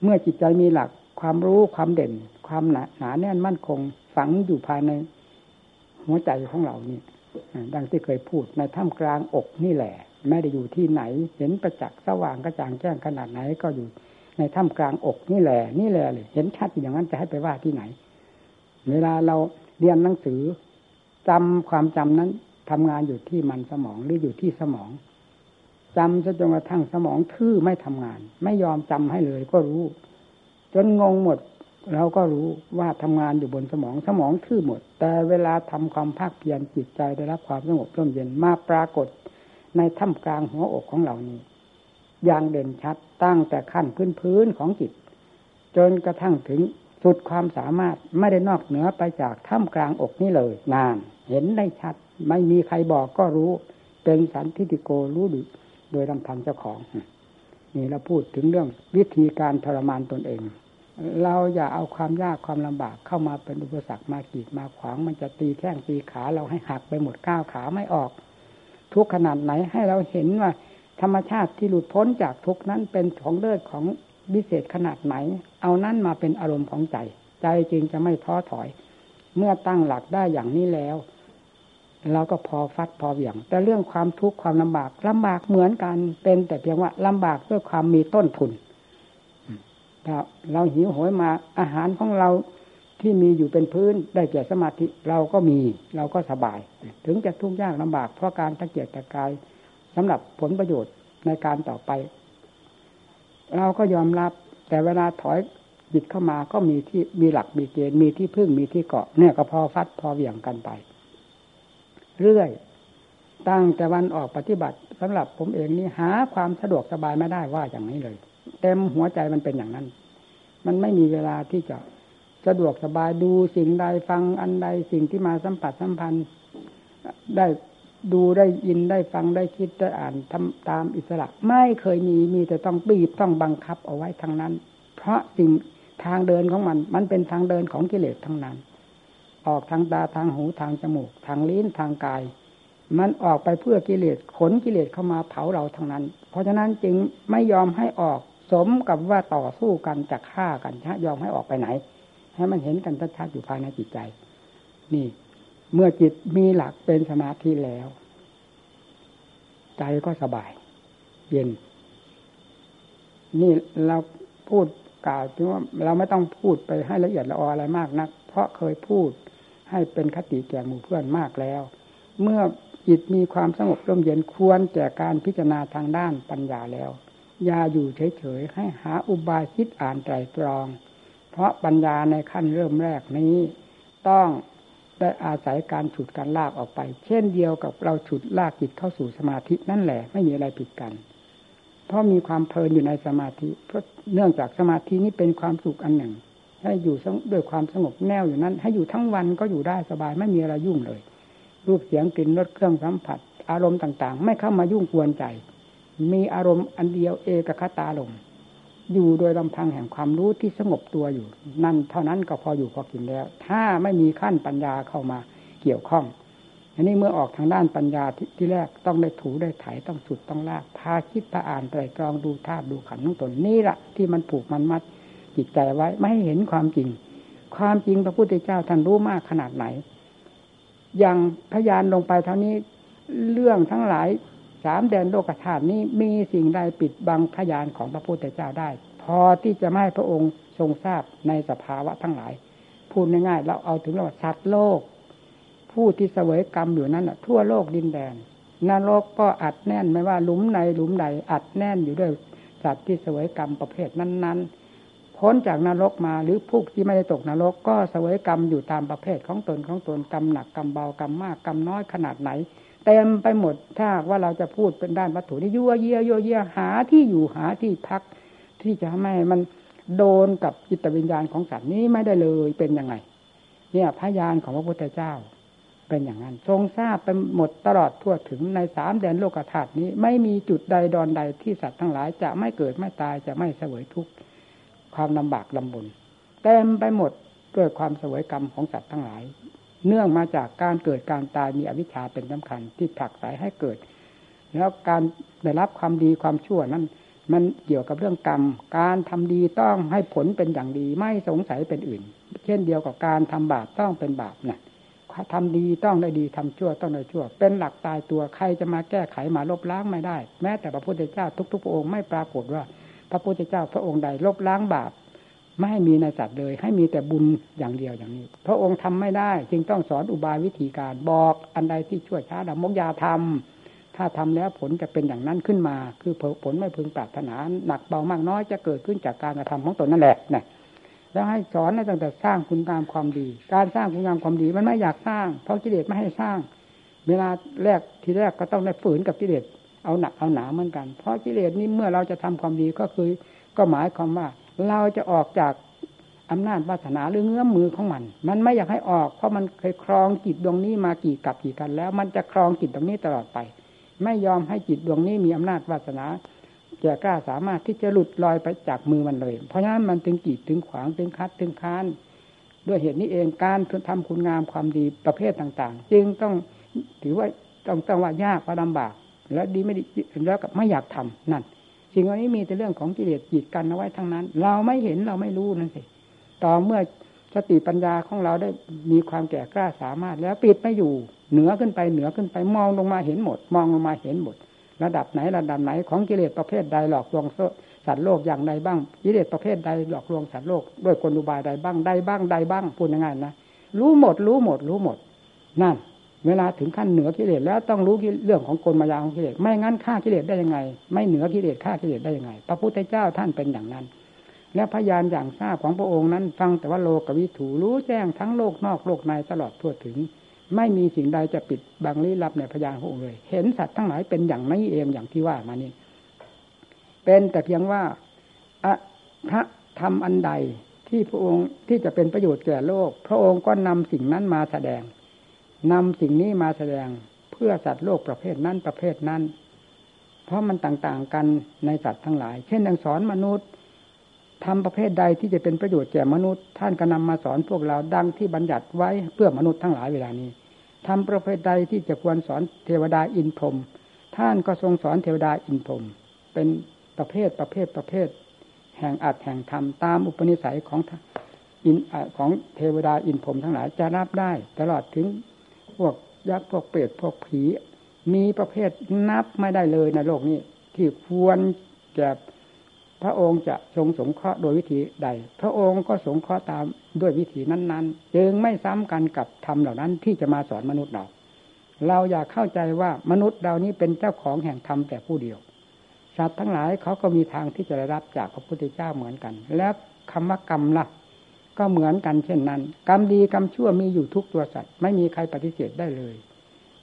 เมื่อจิตใจมีหลัก ความรู้ความเด่น ความหนาหนาแน่นมั่นคง ฝังอยู่ภายในหัวใจของเรานี่ดังที่เคยพูดในถ้ำกลางอกนี่แหละ ไม่ได้อยู่ที่ไหน เห็นประจักษ์สว่างกระจ่างแจ้งขนาดไหนก็อยู่ในถ้ำกลางอกนี่แหละ นี่แหละเลยเห็นชัดอย่างนั้นจะให้ไปว่าที่ไหน เวลาเราเรียนหนังสือจำความจำนั้น ทำงานอยู่ที่มันสมองหรืออยู่ที่สมองจำจนกระทั่งสมองทื่อไม่ทำงาน ไม่ยอมจำให้เลยก็รู้ จนงงหมดเราก็รู้ว่าทำงานอยู่บนสมองสมองทื่อหมด แต่เวลาทำความภาคเพียรจิตใจได้รับความสงบร่มเย็นมาปรากฏ ในถ้ำกลางหัวอกของเรานี้ อย่างเด่นชัดตั้งแต่ขั้นพื้นพื้นของจิต จนกระทั่งถึงสุดความสามารถไม่ได้นอกเหนือไปจากถ้ำกลางอกนี้เลยนาน เห็นได้ชัด ไม่มีใครบอกก็รู้ เป็นสันทิติโกรู้ดโดยลำพังเจ้าของ นี่เราพูดถึงเรื่องวิธีการทรมานตนเอง เราอย่าเอาความยากความลำบากเข้ามาเป็นอุปสรรคมากีดมาขวางมันจะตีแข้งตีขาเราให้หักไปหมดก้าวขาไม่ออก ทุกขนาดไหนให้เราเห็นว่า ธรรมชาติที่หลุดพ้นจากทุกนั้นเป็นของเลิศของวิเศษขนาดไหน เอานั้นมาเป็นอารมณ์ของใจ ใจจริงจะไม่ท้อถอย เมื่อตั้งหลักได้อย่างนี้แล้ว เราก็พอฟัดพอเหวี่ยง แต่เรื่องความทุกข์ความลำบากลำบากเหมือนกันเป็นแต่เพียงว่าลำบากด้วยความมีต้นทุนเราเราหิวโหยมาอาหารของเราที่มีอยู่เป็นพื้นได้แก่สมาธิเราก็มีเราก็สบาย ถึงจะทุกข์ยากลำบากเพราะการตะเกียกตะกายสำหรับผลประโยชน์ในการต่อไป เราก็ยอมรับ แต่เวลาถอยจิตเข้ามาก็มีที่มีหลักมีเกณฑ์มีที่พึ่งมีที่เกาะเนี่ยก็พอฟัดพอเหวี่ยงกันไป เรื่อย ตั้งแต่วันออกปฏิบัติสำหรับผมเองนี่หาความสะดวกสบายไม่ได้ว่าอย่างนี้เลย เต็มหัวใจมันเป็นอย่างนั้น มันไม่มีเวลาที่จะสะดวกสบายดูสิ่งใดฟังอันใดสิ่งที่มาสัมผัสสัมพันธ์ได้ดูได้ยินได้ฟังได้คิดได้อ่านทำตามอิสระ ไม่เคยมีมีแต่ต้องบีบต้องบังคับเอาไว้ทั้งนั้น เพราะสิ่งทางเดินของมัน มันเป็นทางเดินของกิเลสทั้งนั้น ออกทางตาทางหูทางจมูก ทางลิ้นทางกาย มันออกไปเพื่อกิเลสขนกิเลสเข้ามาเผาเราทั้งนั้น เพราะฉะนั้นจึงไม่ยอมให้ออกสมกับว่าต่อสู้กันจะฆ่ากันชะยอมให้ออกไปไหน ให้มันเห็นกันชัดๆอยู่ภายในจิตใจ นี่ เมื่อจิตมีหลักเป็นสมาธิแล้ว ใจก็สบาย เย็น นี่เราพูดกล่าวถึงว่าเราไม่ต้องพูดไปให้ละเอียดละอออะไรมากนัก เพราะเคยพูด ให้เป็นคติแก่หมู่เพื่อนมากแล้ว เมื่อจิตมีความสงบร่มเย็นควรแก่การพิจารณาทางด้านปัญญาแล้วอย่าอยู่เฉยๆให้หาอุบายคิดอ่านไตรตรอง เพราะปัญญาในขั้นเริ่มแรกนี้ ต้องได้อาศัยการฉุดการลากออกไป เช่นเดียวกับเราฉุดลากจิตเข้าสู่สมาธินั่นแหละไม่มีอะไรผิดกัน เพราะมีความเพลินอยู่ในสมาธิ เพราะเนื่องจากสมาธินี้เป็นความสุขอันหนึ่ง ให้อยู่ด้วยความสงบแน่วอยู่นั้น ให้อยู่ทั้งวันก็อยู่ได้สบายไม่มีอะไรยุ่งเลย รูปเสียงกลิ่นรสเครื่องสัมผัส อารมณ์ต่างๆ ไม่เข้ามายุ่งกวนใจ มีอารมณ์อันเดียวเอกคตาลมอยู่โดยลำพังแห่งความรู้ที่สงบตัวอยู่ นั่นเท่านั้นก็พออยู่พอกินแล้ว ถ้าไม่มีขั้นปัญญาเข้ามาเกี่ยวข้องอันนี้เมื่อออกทางด้านปัญญาทที่แรกต้องได้ถูได้ไถต้องสุดต้องลากพาคิดพาอ่านไตรตรองดูธาตุดูขันธ์ทั้งตนนี่แหละที่มันผูกมันมัด จิตใจไว้ ไม่ให้เห็นความจริง ความจริงพระพุทธเจ้าท่านรู้มากขนาดไหน อย่างพยานลงไปเท่านี้ เรื่องทั้งหลายสามแดนโลกธาตุนี้มีสิ่งใดปิดบังพยานของพระพุทธเจ้าได้ พอที่จะไม่ให้พระองค์ทรงทราบในสภาวะทั้งหลาย พูดง่ายๆเราเอาถึงเราสัตว์โลก ผู้ที่เสวยกรรมอยู่นั้นทั่วโลกดินแดนนรกก็อัดแน่นไม่ว่าหลุมในหลุมใดอัดแน่นอยู่ด้วยสัตว์ที่เสวยกรรมประเภทนั้น ๆ พ้นจากนรกมาหรือผู้ที่ไม่ได้ตกนรก ก็เสวยกรรมอยู่ตามประเภทของตนของตนกรรมหนักกรรมเบากรรมมากกรรมน้อยขนาดไหนเต็มไปหมดถ้าว่าเราจะพูดเป็นด้านวัตถุนี่ยั่วเยี่ยยั่วเยี่ยหาที่อยู่หาที่พัก ที่จะไม่มันโดนกับจิตวิญญาณของสัตว์นี้ไม่ได้เลยเป็นยังไง เนี่ยพยานของพระพุทธเจ้า เป็นอย่างนั้น ทรงทราบไปหมดตลอดทั่วถึงในสามแดนโลกธาตุนี้ ไม่มีจุดใดดอนใดที่สัตว์ทั้งหลายจะไม่เกิดไม่ตายจะไม่เสวยทุกข์ ความลำบากลำบนเต็มไปหมดด้วยความเสวยกรรมของสัตว์ทั้งหลาย เนื่องมาจากการเกิดการตายมีอวิชชาเป็นสำคัญที่ผลักไสให้เกิด แล้วการได้รับความดีความชั่วนั้นมันเกี่ยวกับเรื่องกรรม การทำดีต้องให้ผลเป็นอย่างดีไม่สงสัยเป็นอื่น เช่นเดียวกับการทำบาปต้องเป็นบาปนะทำดีต้องได้ดีทำชั่วต้องได้ชั่ว เป็นหลักตายตัวใครจะมาแก้ไขมาลบล้างไม่ได้ แม้แต่พระพุทธเจ้าทุกๆองค์ไม่ปรากฏว่า พระพุทธเจ้าพระองค์ใดลบล้างบาปไม่ให้มีในสัตว์เลย ให้มีแต่บุญอย่างเดียวอย่างนี้ พระองค์ทำไม่ได้ จึงต้องสอนอุบายวิธีการบอกอันใดที่ช่วยช้าดำมกยาทำถ้าทำแล้วผลจะเป็นอย่างนั้นขึ้นมา คือผลไม่พึงปรารถนาหนักเบามากน้อยจะเกิดขึ้นจากการกระทำของตนนั่นแหละนะแล้วให้สอนในตั้งแต่สร้างคุณงามความดี การสร้างคุณงามความดีมันไม่อยากสร้าง เพราะกิเลสไม่ให้สร้าง เวลาแรกทีแรกก็ต้องได้ฝืนกับกิเลส เอาหนักเอาหนาเหมือนกัน เพราะกิเลสนี้เมื่อเราจะทำความดีก็คือ ก็หมายความว่า เราจะออกจากอำนาจวาสนาหรือเงื้อมมือของมัน มันไม่อยากให้ออก เพราะมันเคยครองจิตดวงนี้มากี่กับกี่กัน แล้ว มันจะครองจิตดวงนี้ตลอดไป ไม่ยอมให้จิตดวงนี้มีอำนาจวาสนาแก่กล้าสามารถที่จะหลุดลอยไปจากมือมันเลย เพราะฉะนั้นมันถึงกีดถึงขวางถึงคัดถึงค้านด้วยเหตุนี้เองการทำคุณงามความดีประเภทต่าง ๆ จึงต้องถือว่าต้องต้องว่ายากว่าลำบาก แล้วดีไม่ดีแล้วกับไม่อยากทำนั่นสิ่งเหล่านี้มีแต่เรื่องของกิเลสจีดกันเอาไว้ทั้งนั้น เราไม่เห็นเราไม่รู้นั่นสิต่อเมื่อสติปัญญาของเราได้มีความแก่กล้าสามารถ แล้วปิดไม่อยู่เหนือขึ้นไปเหนือขึ้นไปมองลงมาเห็นหมด มองลงมาเห็นหมด ระดับไหนระดับไหนของกิเลสประเภทใดหลอกลวงสัตว์โลกอย่างใดบ้างกิเลสประเภทใดหลอกลวงสัตว์โลกด้วยกลอุบายใดบ้างใดบ้างใดบ้างพูดง่ายๆนะรู้หมด รู้หมด รู้หมดนั่น เวลาถึงขั้นเหนือกิเลสแล้วต้องรู้เรื่องของกลมายาของกิเลสไม่งั้นฆ่ากิเลสได้ยังไง ไม่เหนือกิเลสฆ่ากิเลสได้ยังไง พระพุทธเจ้าท่านเป็นอย่างนั้น และพยานอย่างทราบของพระองค์นั้น ฟังแต่ว่าโลกวิถูรู้แจ้งทั้งโลกนอกโลกในตลอดทั่วถึง ไม่มีสิ่งใดจะปิดบังลี้ลับในพยานพระองค์เลย เห็นสัตว์ทั้งหลายเป็นอย่างนี้เองอย่างที่ว่ามานี่เป็นแต่เพียงว่าพระธรรมอันใดที่พระองค์ที่จะเป็นประโยชน์แก่โลก พระองค์ก็นำสิ่งนั้นมาแสดง นำสิ่งนี้มาแสดงเพื่อสัตว์โลกประเภทนั้นประเภทนั้น เพราะมันต่างๆกันในสัตว์ทั้งหลาย เช่นดังสอนมนุษย์ทำประเภทใดที่จะเป็นประโยชน์แก่มนุษย์ ท่านก็นำมาสอนพวกเราดังที่บัญญัติไว้เพื่อมนุษย์ทั้งหลายเวลานี้ทำประเภทใดที่จะควรสอนเทวดาอินพรมท่านก็ทรงสอนเทวดาอินพรมเป็นประเภทประเภทประเภท แห่งอัดแห่งธรรมตามอุปนิสัยของอินของเทวดาอินพรมทั้งหลายจะรับได้ ตลอดถึง พวกยักษ์พวกเปรตพวกผี มีประเภทนับไม่ได้เลยในโลกนี้ ที่ควรแก่พระองค์จะทรงสงเคราะห์โดยวิธีใด พระองค์ก็สงเคราะห์ตามด้วยวิธีนั้นๆ จึงไม่ซ้ำกันกับธรรมเหล่านั้นที่จะมาสอนมนุษย์เรา เราอยากเข้าใจว่ามนุษย์เรานี้เป็นเจ้าของแห่งธรรมแต่ผู้เดียว สัตว์ทั้งหลายเขาก็มีทางที่จะได้รับจากพระพุทธเจ้าเหมือนกัน แล้วคำว่ากรรมละ่ะ ก็เหมือนกันเช่นนั้น กรรมดีกรรมชั่วมีอยู่ทุกตัวสัตว์ ไม่มีใครปฏิเสธได้เลย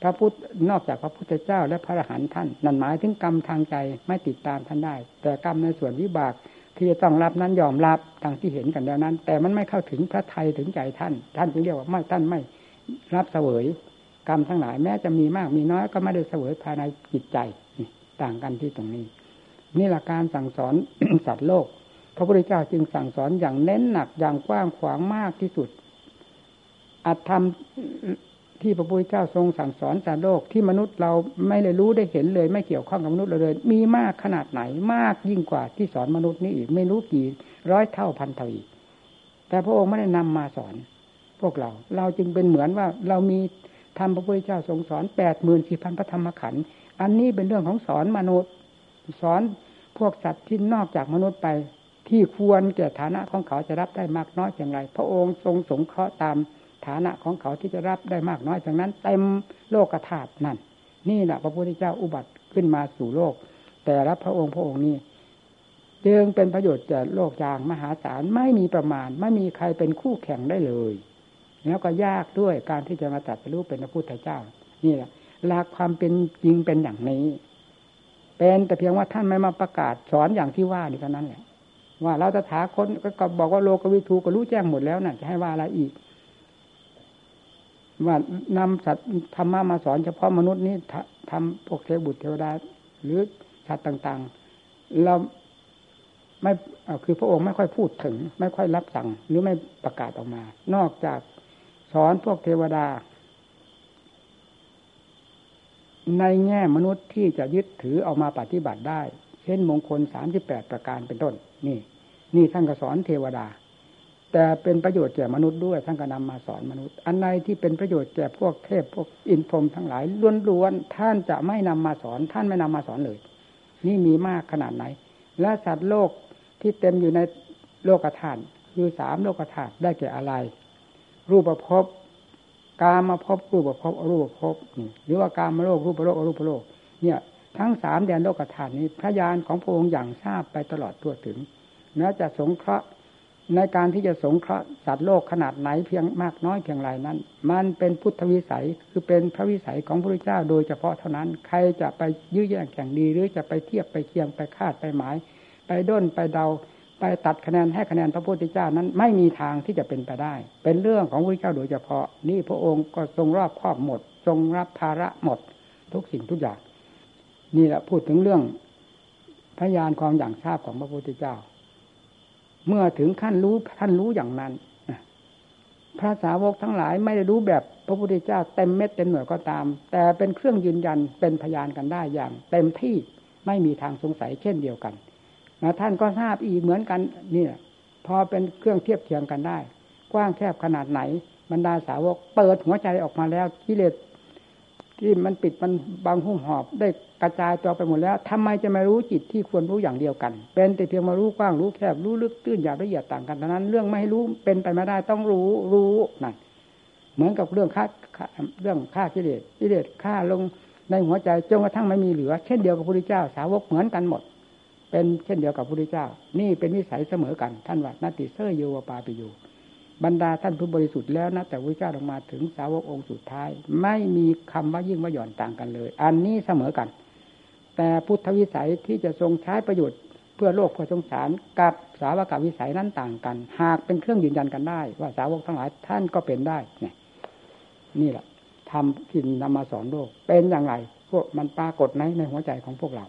พระพุทธนอกจากพระพุทธเจ้าและพระอรหันต์ท่าน นั่นหมายถึงกรรมทางใจไม่ติดตามท่านได้ แต่กรรมในส่วนวิบากที่จะต้องรับนั้นยอมรับทางที่เห็นกันแล้วนั้น แต่มันไม่เข้าถึงพระไทยถึงใจท่าน ท่านจึงเรียกว่าไม่ท่านไม่รับเสวยกรรมทั้งหลายแม้จะมีมากมีน้อยก็ไม่ได้เสวยภายในจิตใจต่างกันที่ตรงนี้ นี่แหละการสั่งสอนสัตว์โลก พระพุทธเจ้าจึงสั่งสอนอย่างเน้นหนักอย่างกว้างขวางมากที่สุดอัตธรรมที่พระพุทธเจ้าทรงสั่งสอนสัตว์โลกที่มนุษย์เราไม่ได้รู้ได้เห็นเลย ไม่เกี่ยวข้องกับมนุษย์เราเลย มีมากขนาดไหนมากยิ่งกว่าที่สอนมนุษย์นี่อีกไม่รู้กี่ร้อยเท่าพันเท่าอีกแต่พระองค์ไม่ได้นำมาสอน พวกเรา เราจึงเป็นเหมือนว่าเรามีธรรมพระพุทธเจ้าทรงสอนแปดหมื่นสี่พันพระธรรมขันธ์อันนี้เป็นเรื่องของสอนมนุษย์ สอนพวกสัตว์ที่นอกจากมนุษย์ไป ที่ควรแก่ฐานะของเขาจะรับได้มากน้อยอย่างไร พระองค์ทรงสงเคราะห์ตามฐานะของเขาที่จะรับได้มากน้อยจากนั้นเต็มโลกธาตุนั่น นี่แหละพระพุทธเจ้าอุบัติขึ้นมาสู่โลก แต่รับพระองค์พระองค์นี้จึงเป็นประโยชน์แก่โลกอย่างมหาศาลไม่มีประมาณ ไม่มีใครเป็นคู่แข่งได้เลย แล้วก็ยากด้วยการที่จะมาตัดรูปเป็นพระพุทธเจ้า นี่แหละหลักความเป็นจริงเป็นอย่างนี้ เป็นแต่เพียงว่าท่านไม่มาประกาศสอนอย่างที่ว่านี่เท่านั้นแหละ ว่าเราจะถาคนก็บอกว่าโลกวิทูก็รู้แจ้งหมดแล้วนะ่ะ จะให้ว่าอะไรอีก ว่านำสัตว์ธรรมะมาสอนเฉพาะมนุษย์นี้ทำพวกเทวบุตรเทวดา หรือสัตว์ต่างๆ เราไม่คือพระองค์ไม่ค่อยพูดถึง ไม่ค่อยรับสั่ง หรือไม่ประกาศออกมา นอกจากสอนพวกเทวดา ในแง่มนุษย์ที่จะยึดถือเอามาปฏิบัติได้ เช่นมงคลสามสิบแปดประการเป็นต้น นี่ นี่ท่านก็สอนเทวดา แต่เป็นประโยชน์แก่มนุษย์ด้วยท่านก็นำมาสอนมนุษย์ อันใดที่เป็นประโยชน์แก่พวกเทพพวกอินพรมทั้งหลายล้วนๆท่านจะไม่นำมาสอน ท่านไม่นำมาสอนเลย นี่มีมากขนาดไหน และสัตว์โลกที่เต็มอยู่ในโลกธาตุคือสามโลกธาตุได้แก่อะไร รูปภพกามาพบรูปภพอรูปภพหรือว่ากามาโลกรูปโลกอรูปโลก เนี่ย ทั้งสามแดนโลกธาตุนี้พระญาณของพระองค์อย่างทราบไปตลอดทั่วถึง แม้จะสงเคราะห์ในการที่จะสงเคราะห์สัตว์โลกขนาดไหนเพียงมากน้อยเพียงไรนั้น มันเป็นพุทธวิสัยคือเป็นพระวิสัยของพระพุทธเจ้าโดยเฉพาะเท่านั้น ใครจะไปยื้อแย่งแข่งดี หรือจะไปเทียบไปเคียงไปคาดไปหมาย ไปด้นไปเดา ไปตัดคะแนนให้คะแนนพระพุทธเจ้านั้นไม่มีทางที่จะเป็นไปได้ เป็นเรื่องของพระพุทธเจ้าโดยเฉพาะ นี่พระองค์ก็ทรงรอบครอบหมด ทรงรับภาระหมด ทุกสิ่งทุกอย่างนี่แหละพูดถึงเรื่องพยานความอย่างทราบของพระพุทธเจ้า เมื่อถึงขั้นรู้ท่านรู้อย่างนั้นพระสาวกทั้งหลายไม่ได้รู้แบบพระพุทธเจ้าเต็มเม็ดเต็มหน่วยก็ตาม แต่เป็นเครื่องยืนยันเป็นพยานกันได้อย่าง เต็มที่ไม่มีทางสงสัยเช่นเดียวกันนะท่านก็ทราบอีกเหมือนกันเนี่ยพอเป็นเครื่องเทียบเทียงกันได้ กว้างแคบขนาดไหนบรรดาสาวกเปิดหัวใจออกมาแล้วกิเลสที่มันปิดมันบางหุ้มหอบได้ กระจายตัวไปหมดแล้วทำไมจะไม่รู้จิตที่ควรรู้อย่างเดียวกัน เป็นแต่เพียงมารู้กว้างรู้แคบรู้ลึกตื้นหยาบละเอียดต่างกันดังนั้น เรื่องไม่ให้รู้เป็นไปไม่ได้ต้องรู้รู้นั่นเหมือนกับเรื่องฆ่าเรื่องฆ่ากิเลสกิเลสฆ่าลงในหัวใจจนกระทั่งไม่มีเหลือ เช่นเดียวกับพระพุทธเจ้า สาวกเหมือนกันหมด เป็นเช่นเดียวกับพระพุทธเจ้า นี่เป็นวิสัยเสมอกันท่านว่านาติเซอร์โยวปาปิโยบรรดาท่านผู้บริสุทธิ์แล้วนะแต่พระเจ้าลงมาถึงสาวกองค์สุดท้าย ไม่มีคำว่ายิ่งว่าหย่อนต่างกันเลย อันนี้เสมอกัน แต่พุทธวิสัยที่จะทรงใช้ประโยชน์เพื่อโลกเพื่อสงสารกับสาวกวิสัยนั้นต่างกัน หากเป็นเครื่องยืนยันกันได้ ว่าสาวกทั้งหลายท่านก็เป็นได้เนี่ยนี่แหละทำที่นำมาสอนโลก เป็นอย่างไร พวกมันปรากฏในในหัวใจของพวกเรา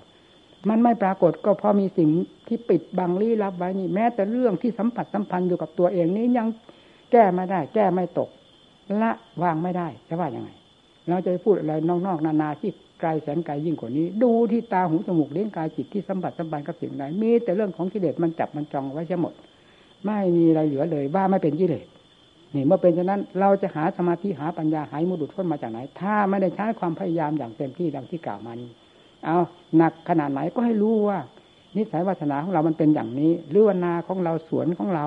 มันไม่ปรากฏก็เพราะมีสิ่งที่ปิดบังลี้ลับไว้นี่ แม้แต่เรื่องที่สัมผัสสัมพันธ์อยู่กับตัวเองนี้ยังแก้ไม่ได้ แก้ไม่ตก ละวางไม่ได้จะว่าอยังไงเราจะพูดอะไรนอกๆนานาที่ ไกลแสนไกลยิ่งกว่านี้ ดูที่ตาหูจมูกเลี้ยงกายจิตที่สัมผัสสัมพันธ์กับสิ่งใดมีแต่เรื่องของกิเลสมันจับมันจองไว้เสียหมด ไม่มีอะไรเหลือเลยว่าไม่เป็นกิเลสนี่เมื่อเป็นฉะนั้นเราจะหาสมาธิหาปัญญาหายมุดุดพ้นมาจากไหน ถ้าไม่ได้ใช้ความพยายามอย่างเต็มที่ดังที่กล่าวมานี้เอาหนักขนาดไหนก็ให้รู้ว่า นิสัยวาสนาของเรามันเป็นอย่างนี้หรือว่านาของเราสวนของเรา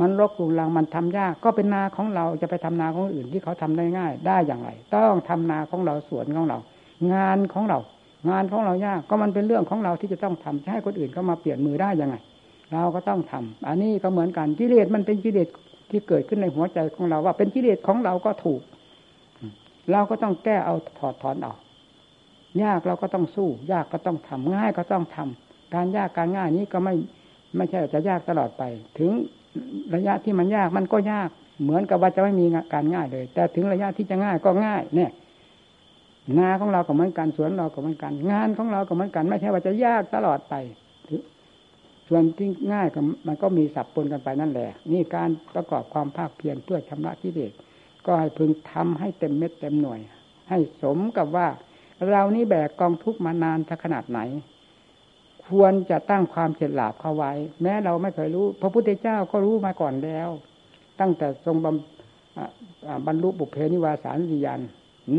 มันรกรุงรังมันทำยาก ก็เป็นนาของเราจะไปทำนาของอื่นที่เขาทำได้ง่าย ได้อย่างไร ต้องทำนาของเราสวนของเรา งานของเรา งานของเรายากก็มันเป็นเรื่องของเราที่จะต้องทำจะให้คนอื่นเขามาเปลี่ยนมือได้ยังไง เราก็ต้องทำอันนี้ก็เหมือนกันกิเลสมันเป็นกิเลสที่เกิดขึ้นในหัวใจของเรา ว่าเป็นกิเลสของเราก็ถูก เราก็ต้องแก้เอาถอดถอนออกยากเราก็ต้องสู้ ยากก็ต้องทำง่ายก็ต้องทำการยากการง่ายนี้ก็ไม่ไม่ใช่จะยากตลอดไป ถึงระยะที่มันยากมันก็ยากเหมือนกับว่าจะไม่มีการง่ายเลย แต่ถึงระยะที่จะง่ายก็ง่ายเนี่ย นาของเราก็เหมือนกันสวนเราก็เหมือนกัน งานของเราก็เหมือนกันไม่ใช่ว่าจะยากตลอดไปส่วนที่ง่ายก็มันก็มีสับปนกันไปนั่นแหละ นี่การประกอบความภาคเพียรเพื่อชำระกิเลสก็ให้พึงทำให้เต็มเม็ดเต็มหน่วย ให้สมกับว่า เรานี่แบกกองทุกมานานถ้าขนาดไหน ควรจะตั้งความเฉลียบเข้าไว้ แม้เราไม่เคยรู้ พระพุทธเจ้าก็รู้มาก่อนแล้ว ตั้งแต่ทรงบรรลุบุพเพนิวาสานวิญญาณ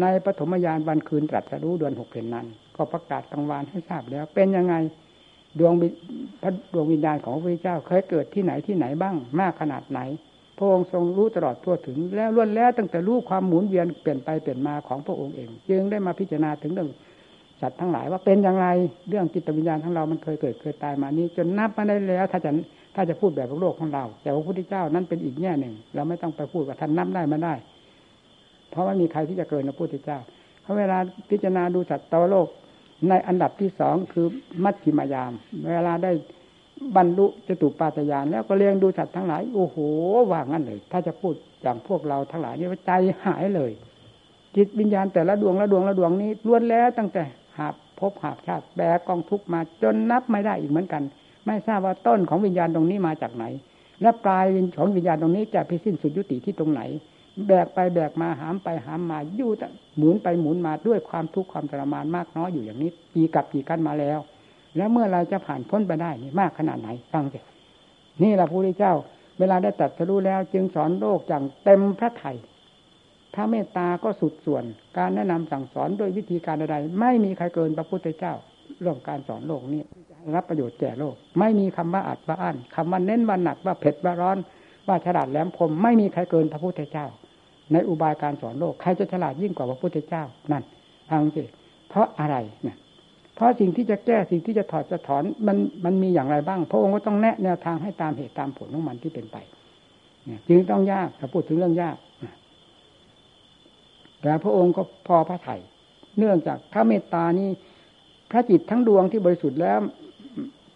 ในปฐมยานวันคืนตรัสรู้เดือนหกเพนนั้น ก็ประกาศกลางวานให้ทราบแล้ว เป็นยังไงดวงพระดวงวิญญาณของพระพุทธเจ้าเคยเกิดที่ไหนที่ไหนบ้างมากขนาดไหน พระองค์ทรงรู้ตลอดทั่วถึง แล้วล้วนแล้วตั้งแต่รู้ความหมุนเวียนเปลี่ยนไปเปลี่ยนมาของพระองค์เอง จึงได้มาพิจารณาถึงเรื่องสัตว์ทั้งหลายว่าเป็นอย่างไรเรื่องจิตวิญญาณของเรามันเคยเกิดเคยตายมานี้ จนนับมาได้แล้ว ถ้าจะถ้าจะพูดแบบโลกของเรา แต่พระพุทธเจ้านั้นเป็นอีกแง่หนึ่ง เราไม่ต้องไปพูดว่าท่านนับได้มาได้ เพราะว่ามีใครที่จะเกินพระพุทธเจ้าเพราะเวลาพิจารณาดูสัตว์ตวโลกในอันดับที่สองคือมัชฌิมายาม เวลาได้บรรลุจตุปาตยานแล้วก็เลี้ยงดูสัตว์ทั้งหลายโอ้โหว่างั้นเลย ถ้าจะพูดอย่างพวกเราทั้งหลายนี่ใจหายเลย จิตวิญญาณแต่ละดวงละดวงละดวงนี้ล้วนแล้วตั้งแต่หาพบหาชาติแบกกองทุกมาจนนับไม่ได้อีกเหมือนกัน ไม่ทราบว่าต้นของวิญญาณตรงนี้มาจากไหน และปลายของวิญญาณตรงนี้จะไปสิ้นสุดยุติที่ตรงไหน แบกไปแบกมาหามไปหามมายู่หมุนไปหมุนมาด้วยความทุกข์ความทรมานมากน้อยอยู่อย่างนี้ปีกับปีกันมาแล้ว แล้วเมื่อเราจะผ่านพ้นไปได้นี่มากขนาดไหนฟังสินี่แหละพระพุทธเจ้า เวลาได้ตัดสรู้แล้ว จึงสอนโลกอย่างเต็มพระไถ่พระเมตตาก็สุดส่วน การแนะนำสั่งสอนด้วยวิธีการใดๆไม่มีใครเกินพระพุทธเจ้าเรื่องการสอนโลกนี้รับประโยชน์แก่โลก ไม่มีคำว่าอัดว่าอั้นคำว่าเน้นว่าหนักว่าเผ็ดว่าร้อน ว่าฉลาดแหลมคมไม่มีใครเกินพระพุทธเจ้า ในอุบายการสอนโลก ใครจะฉลาดยิ่งกว่าพระพุทธเจ้านั่นฟังสิเพราะอะไรเนี่ยเพราะสิ่งที่จะแก้สิ่งที่จะถอดจะถอนมันมันมีอย่างไรบ้าง พระองค์ก็ต้องแนะแนวทางให้ตามเหตุตามผลของมันที่เป็นไปเนี่ยจึงต้องยากถ้าพูดถึงเรื่องยากแต่พระองค์ก็พอพระไถ่เนื่องจากพระเมตตานี้พระจิตทั้งดวงที่บริสุทธิ์แล้ว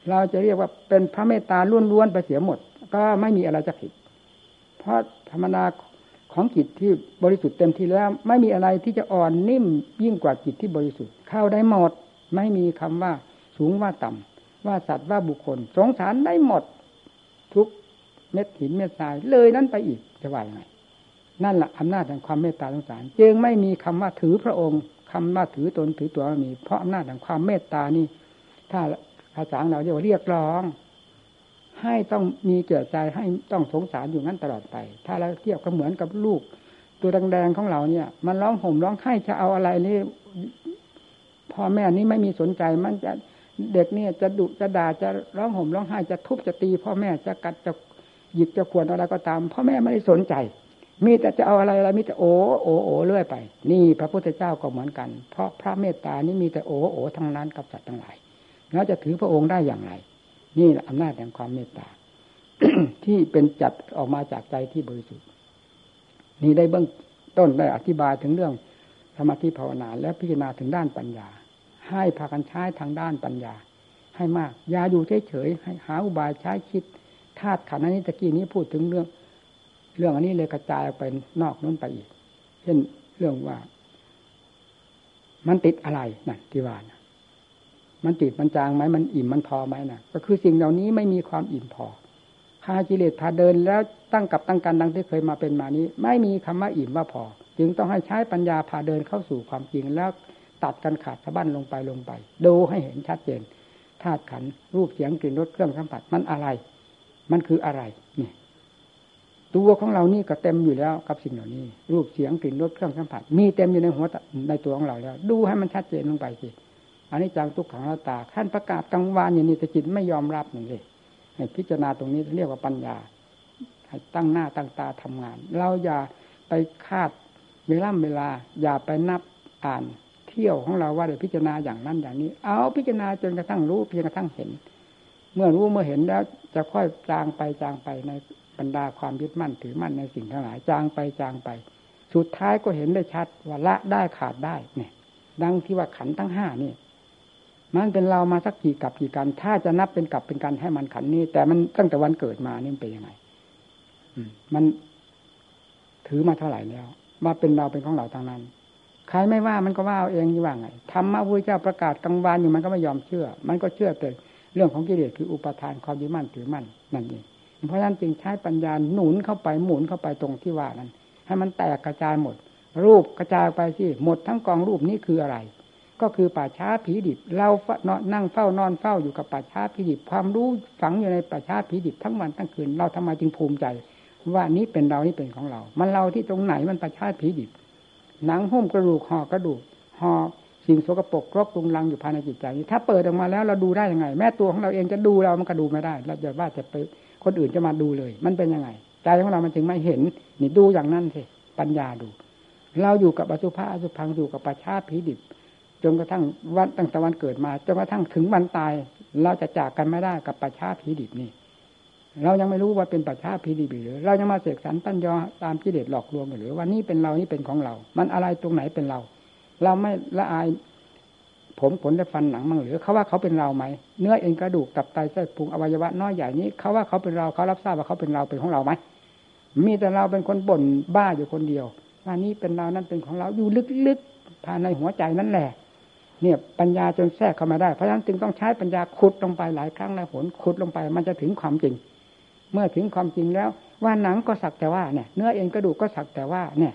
เราจะเรียกว่าเป็นพระเมตตาล้วนๆไปเสียหมด ก็ไม่มีอะไรจะผิด เพราะธรรมนา ของจิตที่บริสุทธิ์เต็มที่แล้ว ไม่มีอะไรที่จะอ่อนนิ่มยิ่งกว่าจิตที่บริสุทธิ์เข้าได้หมด ไม่มีคำว่าสูงว่าต่ว่าสัตว์ว่าบุคคล สงสารได้หมด ทุกเม็ดหินเม็ดทรายเลยนั้นไปอีกจะว่ายังไงนั่นแหละอำนาจแห่งความเมตตาสงสารจึงไม่มีคำว่าถือพระองค์คำว่าถือตนถือตัวไม่มี เพราะอำนาจแห่งความเมตตานี่ ถ้าภาษาเราเรียกว่าเรียกร้อง ให้ต้องมีเกิดใจให้ต้องสงสารอยู่นั้นตลอดไป ถ้าเราเทียบก็เหมือนกับลูก ตัวแดงๆของเราเนี่ย มันร้องห่มร้องไห้จะเอาอะไรนี่พ่อแม่นี้ไม่มีสนใจมันจะเด็กเนี่ยจะดุจะด่าจะร้องห่มร้องไห้จะทุบจะตีพ่อแม่จะกัดจะหยิบจะขวนอะไรก็ตาม พ่อแม่ไม่ได้สนใจ มีแต่จะเอาอะไรอะไรมีแต่โอ้โอ้โอ้เรื่อยไป นี่พระพุทธเจ้าก็เหมือนกัน เพราะพระเมตตานี้มีแต่โอ้โอ้ทั้งนั้นกับสัตว์ทั้งหลายแล้วจะถือพระองค์ได้อย่างไร นี่อำนาจแห่งความเมตตาที่เป็นจัดออกมาจากใจที่บริสุทธิ์นี่ได้เบื้องต้นได้อธิบายถึงเรื่องสมาธิภาวนาและพิจารณาถึงด้านปัญญา ให้พากันใช้ทางด้านปัญญา ให้มากอย่าอยู่เฉยๆให้หาอุบายใช้คิดธาตุขันธ์นี้ตะกี้นี้พูดถึงเรื่อง เรื่องอันนี้เลยกระจายไปนอกนู้นไปอีก เช่นเรื่องว่า มันติดอะไรนั่นที่ว่านะ มันติดมันจางไหมมันอิ่มมันพอไหมนะก็คือสิ่งเหล่านี้ไม่มีความอิ่มพอพากิเลสพาเดินแล้วตั้งกับตั้งกันดังที่เคยมาเป็นมานี้ ไม่มีคำว่าอิ่มว่าพอ จึงต้องให้ใช้ปัญญาพาเดินเข้าสู่ความจริงแล้วตัดกันขาดสะบั้นลงไปลงไป ดูให้เห็นชัดเจนธาตุขันรูปเสียงกลิ่นรสเครื่องสัมผัสมันอะไร มันคืออะไรเนี่ยตัวของเรานี่ก็เต็มอยู่แล้วกับสิ่งเหล่านี้ รูปเสียงกลิ่นรสเครื่องสัมผัส มีเต็มอยู่ในหัวในตัวของเราแล้ว ดูให้มันชัดเจนลงไปสิ อันนี้จังทุกขังเราตาท่านประกาศกลางวานอย่างนี้แต่จิตไม่ยอมรับนึ่งเลยให้พิจารณาตรงนี้เรียกว่าปัญญาให้ตั้งหน้าตั้งตาทำงาน เราอย่าไปคาดเวลาเวลา อย่าไปนับอ่านเที่ยวของเราว่าเดี๋ยวพิจารณาอย่างนั้นอย่างนี้ เอาพิจารณาจนกระทั่งรู้เพียงกระทั่งเห็น เมื่อรู้เมื่อเห็นแล้วจะค่อยจางไปจางไปในบรรดาความยึดมั่นถือมั่นในสิ่งทั้งหลายจางไปจางไป สุดท้ายก็เห็นได้ชัดว่าละได้ขาดได้เนี่ย ดังที่ว่าขันทั้งห้านี่ มันเป็นเรามาสักกี่กับกี่กัน ถ้าจะนับเป็นกับเป็นกันให้มันขันนี้ แต่มันตั้งแต่วันเกิดมานี่เป็นยังไงมันถือมาเท่าไหร่แล้ว ว่าเป็นเราเป็นของเราทางนั้น ใครไม่ว่ามันก็ว่าเอาเองนี่ว่าไงธรรมะพระเจ้าประกาศกลางวันอยู่มันก็ไม่ยอมเชื่อ มันก็เชื่อแต่เรื่องของกิเลสคืออุปทานความยึดมั่นถือมั่นนั่นเองเพราะฉะนั้นจึงใช้ปัญญาหนุนเข้าไปหมุนเข้าไปตรงที่ว่านั้น ให้มันแตกกระจายหมด รูปกระจายไปสิหมดทั้งกองรูปนี้คืออะไร ก็คือป่าช้าผีดิบ เรานอนนั่งเฝ้านอนเฝ้าอยู่กับป่าช้าผีดิบ ความรู้ฝังอยู่ในป่าช้าผีดิบทั้งวันทั้งคืน เราทำไมจึงภูมิใจ ว่านี้เป็นเรานี่เป็นของเรา มันเราที่ตรงไหนมันป่าช้าผีดิบ หนังหุ้มกระดูกห่อกระดูกห่อสิ่งโสกปรกครบปรุงรังอยู่ภายในจิตใจนี้ถ้าเปิดออกมาแล้วเราดูได้ยังไง แม้ตัวของเราเองจะดูเรามันก็ดูไม่ได้ เราจะว่าจะไปคนอื่นจะมาดูเลย มันเป็นยังไงใจของเรามันจึงไม่เห็น นี่ดูอย่างนั้นสิปัญญาดู เราอยู่กับอสุภะอสุพังอยู่กับป่าช้าผีดิบ จนกระทั่งวันตั้งแต่วันเกิดมาจนกระทั่งถึงวันตาย เราจะจากกันไม่ได้กับปัจฉาผีดิบนี่ เรายังไม่รู้ว่าเป็นปัจฉาผีดิบหรือ เรายังมาเสกสรรตั้นยอตามกิเลสหลอกลวงหรือ ว่านี่เป็นเรานี่เป็นของเรา มันอะไรตรงไหนเป็นเรา เราไม่ละอาย ผมขนและฟันหนังมั่งหรือเขาว่าเขาเป็นเราไหมเนื้อเอ็นกระดูกตับไตไส้พุงอวัยวะน้อยใหญ่นี้เขาว่าเขาเป็นเราเขารับทราบว่าเขาเป็นเราเป็นของเราไหมมีแต่เราเป็นคนบ่นบ้าอยู่คนเดียวว่านี่เป็นเรานั่นเป็นของเราอยู่ลึกๆภายในหัวใจนั่นแหละ เนี่ยปัญญาจนแทรกเข้ามาได้เพราะฉะนั้นจึงต้องใช้ปัญญาขุดลงไปหลายครั้งหลายหนขุดลงไป มันจะถึงความจริง เมื่อถึงความจริงแล้ว ว่าหนังก็สักแต่ว่าเนี่ยเนื้อเอ็นกระดูกก็สักแต่ว่าเนี่ย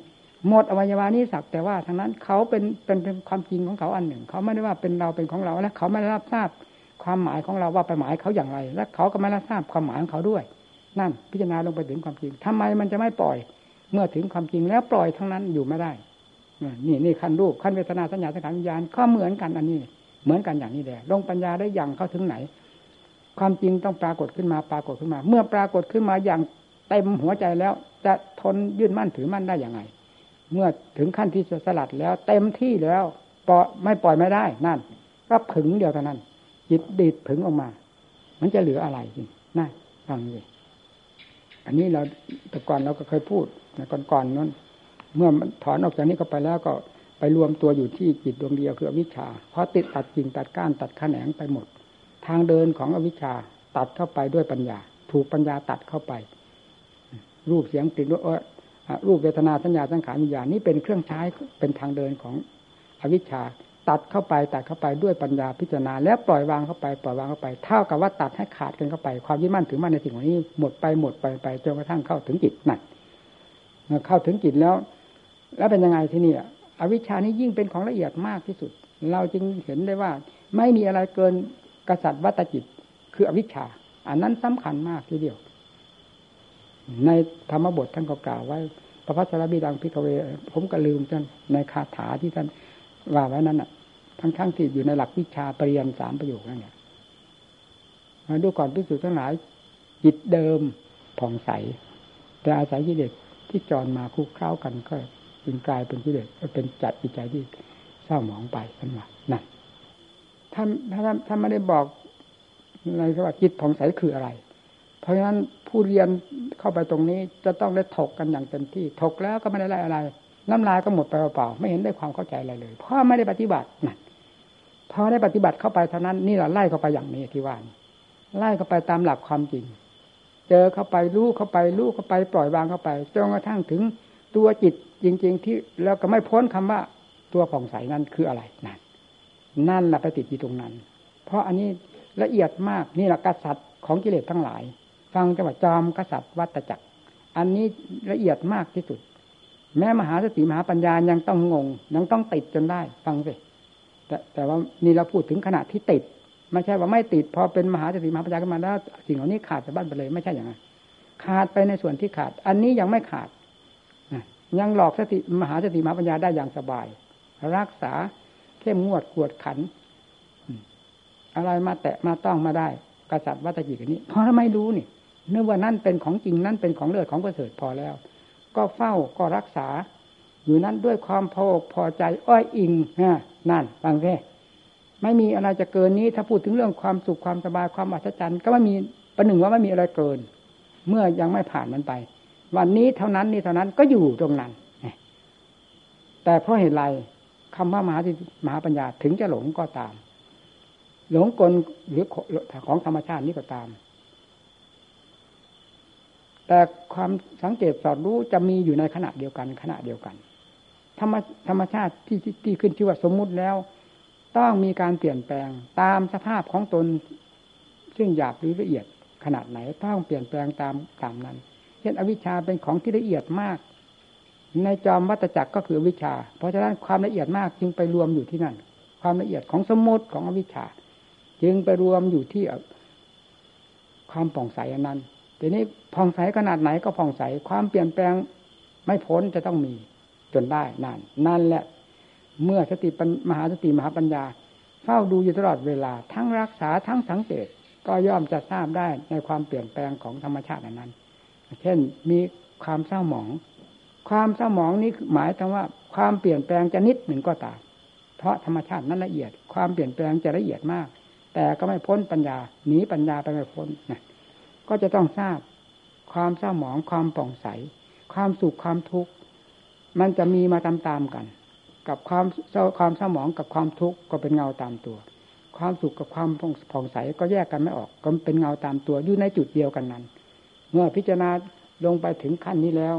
หมดอวัยวะนี้สักแต่ว่าทั้งนั้นเขาเป็นเป็นเป็นความจริงของเขาอันหนึ่ง เขาไม่ได้ว่าเป็นเราเป็นของเราและเขาไม่ได้รับทราบความหมายของเราว่าไปหมายเขาอย่างไร และเขาก็ไม่รับทราบความหมายของเขาด้วย นั่นพิจารณาลงไปถึงความจริงทำไมมันจะไม่ปล่อย เมื่อถึงความจริงแล้วปล่อยทั้งนั้นอยู่ไม่ได้ นี่นี่ขั้นรูปขั้นเวทนาสัญญาสังขารวิญญาณก็เหมือนกันอันนี้ เหมือนกันอย่างนี้แหละลงปัญญาได้อย่างเข้าถึงไหน ความจริงต้องปรากฏขึ้นมาปรากฏขึ้นมา เมื่อปรากฏขึ้นมาอย่างเต็มหัวใจแล้ว จะทนยื่นมั่นถือมั่นได้อย่างไง เมื่อถึงขั้นที่สลัดแล้ว เต็มที่แล้วปล่อยไม่ปล่อยไม่ได้นั่น ก็ผึงเดียวเท่านั้น จิตดีดผึงออกมา มันจะเหลืออะไรจริงน่าฟังเลยอันนี้เราแต่ก่อนเราก็เคยพูดก่อนๆนั้น เมื่อมันถอนออกจากนี้ก็ไปแล้วก็ไปรวมตัวอยู่ที่จิตดวงเดียวคืออวิชชาเพราะติดตัดกิ่งตัดก้านตัดแขนงไปหมด ทางเดินของอวิชชาตัดเข้าไปด้วยปัญญา ถูกปัญญาตัดเข้าไป รูปเสียงกลิ่นรสรูปเวทนาสัญญาสังขารวิญญาณนี้เป็นเครื่องใช้เป็นทางเดินของอวิชชาตัดเข้าไปตัดเข้าไปด้วยปัญญาพิจารณา แล้วปล่อยวางเข้าไปปล่อยวางเข้าไป เท่ากับว่าตัดให้ขาดกันเข้าไป ความยึดมั่นถือมั่นในสิ่งเหล่านี้หมดไปหมดไปไปจนกระทั่งเข้าถึงจิตนั่นเข้าถึงจิตแล้ว แล้วเป็นยังไงที่นี่อวิชานี้ยิ่งเป็นของละเอียดมากที่สุด เราจึงเห็นได้ว่า ไม่มีอะไรเกินกษัตริย์วัตจิต คืออวิชชา อันนั้นสำคัญมากทีเดียว ในธรรมบทท่านก็กล่าวไว้พระพัสรบิดังพิกเว ผมก็ลืมท่านในคาถาที่ท่านว่าไว้นั้นอะ ทั้งทั้งที่อยู่ในหลักวิชาปริยันสามประโยคนั่นเนี่ยดูก่อนพิสูจน์ทั้งหลาย จิตเดิมผ่องใส แต่อาศัยกิเลสที่จรมาคู่เข้ากันก็ จึงกลายเป็นกิเลสเป็นจัดจิตใจที่เศร้าหมองไปนั่นว่านั่นท่านท่านท่านไม่ได้บอกในว่าจิตผ่องใสคืออะไร เพราะฉะนั้นผู้เรียนเข้าไปตรงนี้จะต้องได้ถกกันอย่างเต็มที่ถกแล้วก็ไม่ได้อะไร น้ำลายก็หมดไปเปล่าๆไม่เห็นได้ความเข้าใจอะไรเลย เพราะไม่ได้ปฏิบัตินั่นพอได้ปฏิบัติเข้าไปเท่านั้นนี่แหละไล่เข้าไปอย่างนี้ที่ว่านไล่เข้าไปตามหลักความจริง เจอเข้าไปรู้เข้าไปรู้เข้าไปปล่อยวางเข้าไปจนกระทั่งถึงตัวจิต จริง ๆ ที่แล้วก็ไม่พ้นคำว่าตัวผ่องใสนั้นคืออะไรนั่นนั่นแหละไปติดที่ตรงนั้น เพราะอันนี้ละเอียดมากนี่แหละกษัตริย์ของกิเลสทั้งหลาย ฟังจังหวัดจอมกษัตริย์วัตจักร อันนี้ละเอียดมากที่สุด แม้มหาสติมหาปัญญายังต้องงงยังต้องติดจนได้ ฟังสิแต่แต่ว่านี่เราพูดถึงขณะที่ติดไม่ใช่ว่าไม่ติดพอเป็นมหาสติมหาปัญญาขึ้นมาแล้วสิ่งเหล่านี้ขาดจากบ้านไปเลย ไม่ใช่อย่างนั้นขาดไปในส่วนที่ขาด อันนี้ยังไม่ขาด ยังหลอกสติมหาสติมหาปัญญาได้อย่างสบาย รักษาเข้มงวดกวดขัน อะไรมาแตะมาต้องมาได้กษัตริย์วัตจิกนี้ เพราะไม่รู้นี่เนื่องว่านั่นเป็นของจริงนั่นเป็นของเลือดของประเสริฐพอแล้ว ก็เฝ้าก็รักษา อยู่นั้นด้วยความพอพอใจอ้อยอิงนะนั่นฟังแค่ไม่มีอะไรจะเกินนี้ ถ้าพูดถึงเรื่องความสุขความสบายความอัศจรรย์ ก็ไม่มีประหนึ่งว่าไม่มีอะไรเกิน เมื่อยังไม่ผ่านมันไป วันนี้เท่านั้นนี่เท่านั้นก็อยู่ตรงนั้นแต่เพราะเหตุไรคำว่ามหาสิมหาปัญญาถึงจะหลงก็ตาม หลงกลหรือของธรรมชาตินี้ก็ตาม แต่ความสังเกตสอดรู้จะมีอยู่ในขณะเดียวกัน ขณะเดียวกัน ธรรมธรรมชาติที่ที่ขึ้นชื่อว่าสมมุติแล้ว ต้องมีการเปลี่ยนแปลงตามสภาพของตนซึ่งหยาบหรือละเอียดขนาดไหนต้องเปลี่ยนแปลงตามตามนั้น ช่นอวิชชาเป็นของที่ละเอียดมาก ในจอมวัตจักรก็คือวิชา เพราะฉะนั้นความละเอียดมากจึงไปรวมอยู่ที่นั่น ความละเอียดของสมมติของอวิชชา จึงไปรวมอยู่ที่ความผ่องใสอันนั้นทีนี้ผ่องใสขนาดไหนก็ผ่องใส ความเปลี่ยนแปลงไม่พ้นจะต้องมีจนได้นั่นนั่นแหละ เมื่อสติมหาสติมหาปัญญา เฝ้าดูอยู่ตลอดเวลา ทั้งรักษาทั้งสังเกตก็ย่อมจะทราบได้ในความเปลี่ยนแปลงของธรรมชาตินั้น เช่นมีความเศร้าหมอง ความเศร้าหมองนี้หมายถึงว่า ความเปลี่ยนแปลงจะนิดหนึ่งก็ตามเพราะธรรมชาตินั้นละเอียด ความเปลี่ยนแปลงจะละเอียดมาก แต่ก็ไม่พ้นปัญญาหนีปัญญาไปไม่พ้นนะก็จะต้องทราบ ความเศร้าหมองความป่องใส ความสุขความทุกข์มันจะมีมาตามๆกัน กับความเศร้าความเศร้าหมองกับความทุกข์ก็เป็นเงาตามตัว ความสุขกับความผ่องใสก็แยกกันไม่ออก ก็เป็นเงาตามตัวอยู่ในจุดเดียวกันนั้น เมื่อพิจารณาลงไปถึงขั้นนี้แล้ว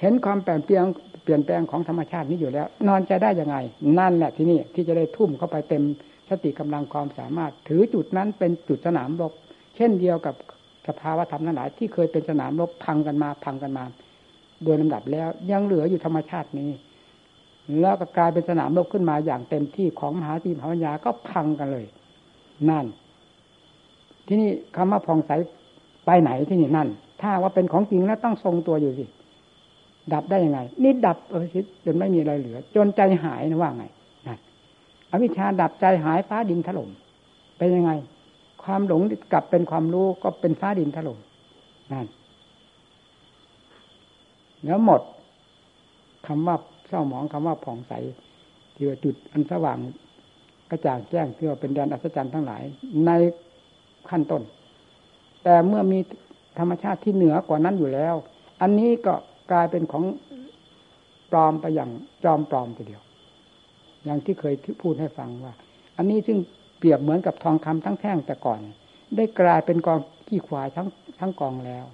เห็นความเปลี่ยนแปลงเปลี่ยนแปลงของธรรมชาตินี้อยู่แล้ว นอนจะได้ยังไง นั่นแหละที่นี่ที่จะได้ทุ่มเข้าไปเต็มสติกำลังความสามารถ ถือจุดนั้นเป็นจุดสนามรบเช่นเดียวกับสภาวะธรรมทั้งหลายที่เคยเป็นสนามรบพังกันมาพังกันมา โดยลำดับแล้วยังเหลืออยู่ธรรมชาตินี้ แล้วก็กลายเป็นสนามรบขึ้นมาอย่างเต็มที่ของมหาจีมหาวิญญาก็พังกันเลย นั่น ที่นี่คำว่าผ่องใสไปไหนที่นี่นั่น ถ้าว่าเป็นของจริงแล้วต้องทรงตัวอยู่สิ ดับได้ยังไง นี่ดับเออจนไม่มีอะไรเหลือ จนใจหายนะว่าไงนั่นอวิชชาดับใจหายฟ้าดินถล่มเป็นยังไง ความหลงกลับเป็นความรู้ก็เป็นฟ้าดินถล่มนั่นแล้วหมดคำว่าเศร้าหมองคำว่าผ่องใสที่ว่าจุดอันสว่างกระจ่างแจ้งที่ว่าเป็นแดนอัศจรรย์ทั้งหลาย ในขั้นต้น แต่เมื่อมี ธรรมชาติที่เหนือกว่านั้นอยู่แล้ว อันนี้ก็กลายเป็นของปลอมไปอย่างจอมปลอมทีเดียว อย่างที่เคยพูดให้ฟังว่า อันนี้ซึ่งเปรียบเหมือนกับทองคำทั้งแท่งแต่ก่อน ได้กลายเป็นกองขี้ควายทั้งทั้งกองแล้ว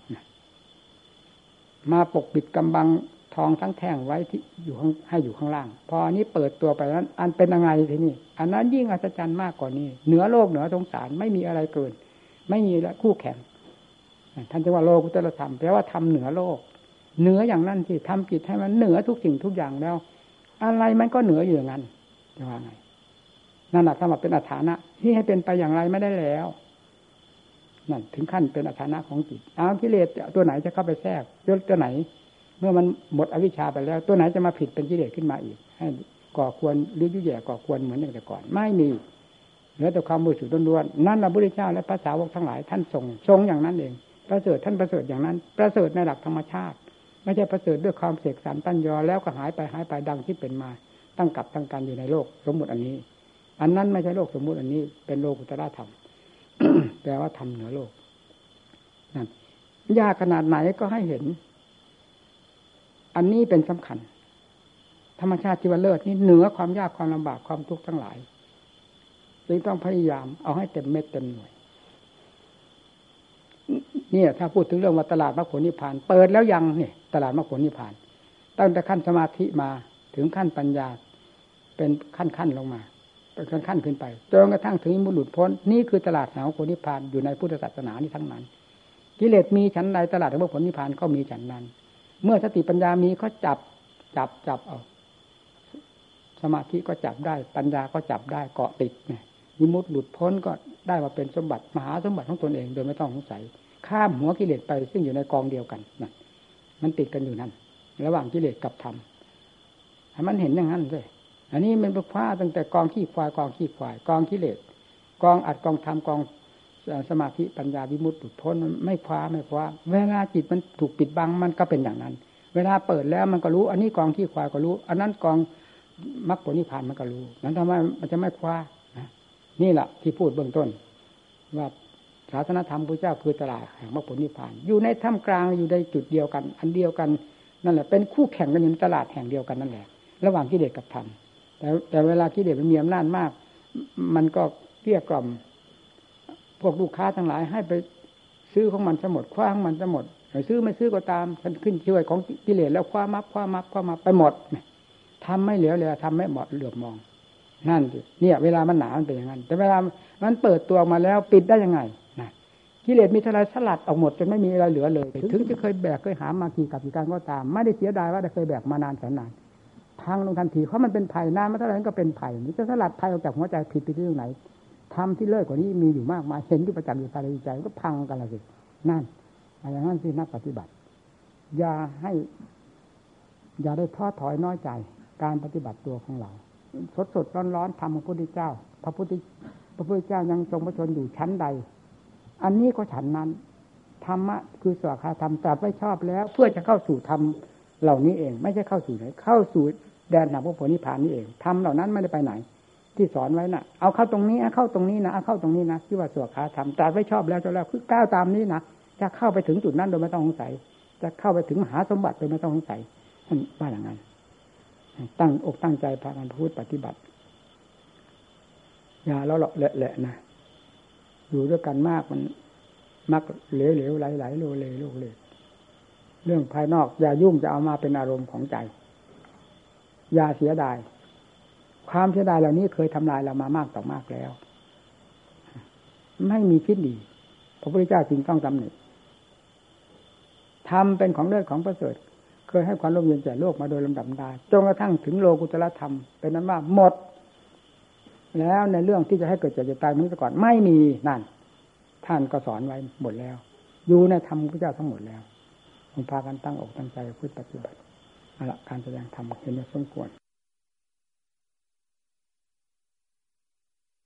มาปกปิดกำบังทองทั้งแท่งไว้ที่อยู่ข้างให้อยู่ข้างล่าง พออันนี้เปิดตัวไปนั้น อันเป็นยังไงทีนี้อันนั้นยิ่งอัศจรรย์มากกว่านี้ เหนือโลกเหนือสงสารไม่มีอะไรเกิน ไม่มีคู่แข่ง ท่านจะว่าโลกุตตรธรรมแปลว่าทำเหนือโลก เหนืออย่างนั้นที่ทำจิตให้มันเหนือทุกสิ่งทุกอย่างแล้ว อะไรมันก็เหนืออยู่อย่างนั้นจะว่าไงนั่นแหละถ้ามาเป็นอัฐานะ ที่ให้เป็นไปอย่างไรไม่ได้แล้วนั่นถึงขั้นเป็นอัฐานะของจิตเอากิเลสตัวไหนจะเข้าไปแทรกตัวไหน เมื่อมันหมดอวิชชาไปแล้ว ตัวไหนจะมาผิดเป็นกิเลสขึ้นมาอีก ให้ก่อควรหรือยุ่ยแย่ก่อควรเหมือนอย่างแต่ก่อน ไม่มีเหลือแต่ความบริสุทธิ์ล้วนๆนั่นแหละพระเจ้าและภาษาวกทั้งหลายท่านทรงทรงอย่างนั้นเอง ประเสริฐท่านประเสริฐอย่างนั้น ประเสริฐในหลักธรรมชาติ ไม่ใช่ประเสริฐด้วยความเสกสรรตั้นยอแล้วก็หายไปหายไปดังที่เป็นมาตั้งกับตั้งการอยู่ในโลกสมมติอันนี้ อันนั้นไม่ใช่โลกสมมุติอันนี้ เป็นโลกุตระธรรมแปลว่าทำเหนือโลกนั่นยากขนาดไหนก็ให้เห็น อันนี้เป็นสำคัญ ธรรมชาติที่ว่าเลิศนี่เหนือความยากความลำบากความทุกข์ทั้งหลายจึงต้องพยายามเอาให้เต็มเม็ดเต็มหน่วย นี่ยถ้าพูดถึงเรื่องว่าตลาดมรรคผลนิพพาน เปิดแล้วยังเนี่ยตลาดมรรคผลนิพพาน ตั้งแต่ขั้นสมาธิมาถึงขั้นปัญญา เป็นขั้นขั้นลงมาเป็นขั้นขั้นขึ้นไปจนกระทั่งถึงมุหลุดพ้นนี่คือตลาดแห่งผลนิพพานอยู่ในพุทธศาสนานี้ทั้งนั้น กิเลสมีฉันใดตลาดแห่งผลนิพพานก็มีฉันนั้น เมื่อสติปัญญามีก็จับจับจับเอาสมาธิก็จับได้ ปัญญาก็จับได้เกาะติดไงยิมุตหลุดพ้นก็ได้มาเป็นสมบัติมหาสมบัติของตนเองโดยไม่ต้องสงสัย ข้ามหัวกิเลสไป ซึ่งอยู่ในกองเดียวกันนั่นมันติดกันอยู่นั่นระหว่างกิเลสกับธรรมให้มันเห็นอย่างนั้นเลยอันนี้มันเป็นผ้าตั้งแต่กองขี้ควายกองขี้ควาย กองกิเลสกองอัดกองทำกองสมาธิปัญญาวิมุตติพ้นมันไม่คว้าไม่คว้า เวลาจิตมันถูกปิดบังมันก็เป็นอย่างนั้น เวลาเปิดแล้วมันก็รู้ อันนี้กองขี้ควายก็รู้ อันนั้นกองมรรคผลนิพพานมันก็รู้ นั้นทำไมมันจะไม่คว้านี่แหละที่พูดเบื้องต้น ว่า ศาสนธรรมพระเจ้าคือตลาดแห่งมรรคผลนิพพาน อยู่ในถ้ำกลางอยู่ในจุดเดียวกัน อันเดียวกันนั่นแหละเป็นคู่แข่งกันอยู่ในตลาดแห่งเดียวกันนั่นแหละ ระหว่างกิเลสกับธรรมแต่แต่เวลากิเลสมันมีอำนาจมาก มันก็เกลี้ยกล่อม พวกลูกค้าทั้งหลายให้ไปซื้อของมันสมดคว้าของมันสมดซื้อไม่ซื้อก็ตามฉันขึ้นช่วยของกิเลสแล้วคว้ามับคว้ามับคว้ามับไปหมดทำไม่เหลือเลยทำไม่เหมาะเหลือบมอง นั่นสิเนี่ย เวลามันหนามันเป็นอย่างนั้น แต่เวลามันเปิดตัวมาแล้วปิดได้ยังไง กิเลสมีเท่าไรสลัดออกหมดจนไม่มีอะไรเหลือเลย ถึงจะเคยแบกเคยหามากี่กับกี่การก็ตาม ไม่ได้เสียดายว่าได้เคยแบกมานานแสนนานพังลงทันทีเพราะมันเป็นภัยนานมาเท่าไหร่ก็เป็นภัยนี่จะสลัดภัยออกจากหัวใจผิดไปที่ตรงไหนทำที่เลิศกว่านี้มีอยู่มากมายเห็นที่ประจักษ์อยู่ภายในใจก็พังกันละสินั่นอะไรนั่นที่นักปฏิบัติ อย่าให้ อย่าได้ท้อถอยน้อยใจ การปฏิบัติตัวของเรา สดสดร้อนร้อนทำของพระพุทธเจ้า พระพุทธพระพุทธเจ้ายังทรงพระชนอยู่ชั้นใด อันนี้ก็ฉันนั้นธรรมะคือสวขาธรรมตรัสไว้ชอบแล้ว เพื่อจะเข้าสู่ธรรมเหล่านี้เอง ไม่ใช่เข้าสู่ไหนเข้าสู่แดนหนักพระโพธิพานนี่เองทำเหล่านั้นไม่ได้ไปไหน ที่สอนไว้นะ่ะ เอาเข้าตรงนี้เข้าตรงนี้นะเอาเข้าตรงนี้นะที่ว่าสวขาธรรมตรัสไว้ชอบแล้วจะแล้วคือก้าวตามนี้นะจะเข้าไปถึงจุดนั้นโดยไม่ต้องสงสัย จะเข้าไปถึงมหาสมบัติโดยไม่ต้องสงสัยท่านว่าอย่างนั้นตั้งอกตั้งใจพากันประพฤติปฏิบัติอย่าแล้วหลาะแหละนะ อยู่ด้วยกันมากมัน มักเหลวเหลวไหลไหลโลเลโลเลเรื่องภายนอกอย่ายุ่งจะเอามาเป็นอารมณ์ของใจ อย่าเสียดาย ความเสียดายเหล่านี้เคยทำลายเรามามากต่อมากแล้ว ไม่มีคิดดีพระพุทธเจ้าจึงต้องตำหนิทำเป็นของเลิศของประเสริฐ เคยให้ความร่มเย็นแก่โลกมาโดยลำดับดาจนกระทั่งถึงโลกุตละธรรม เป็นนั้นว่าหมด แล้วในเรื่องที่จะให้เกิดเจ็บจะตายมันก่อนไม่มีนั่น ท่านก็สอนไว้หมดแล้ว อยู่ในธรรมพระเจ้าทั้งหมดแล้วคงพากันตั้งอกตั้งใจพูดปฏิบัติเอาละการแสดงธรรมเห็นว่าสมควร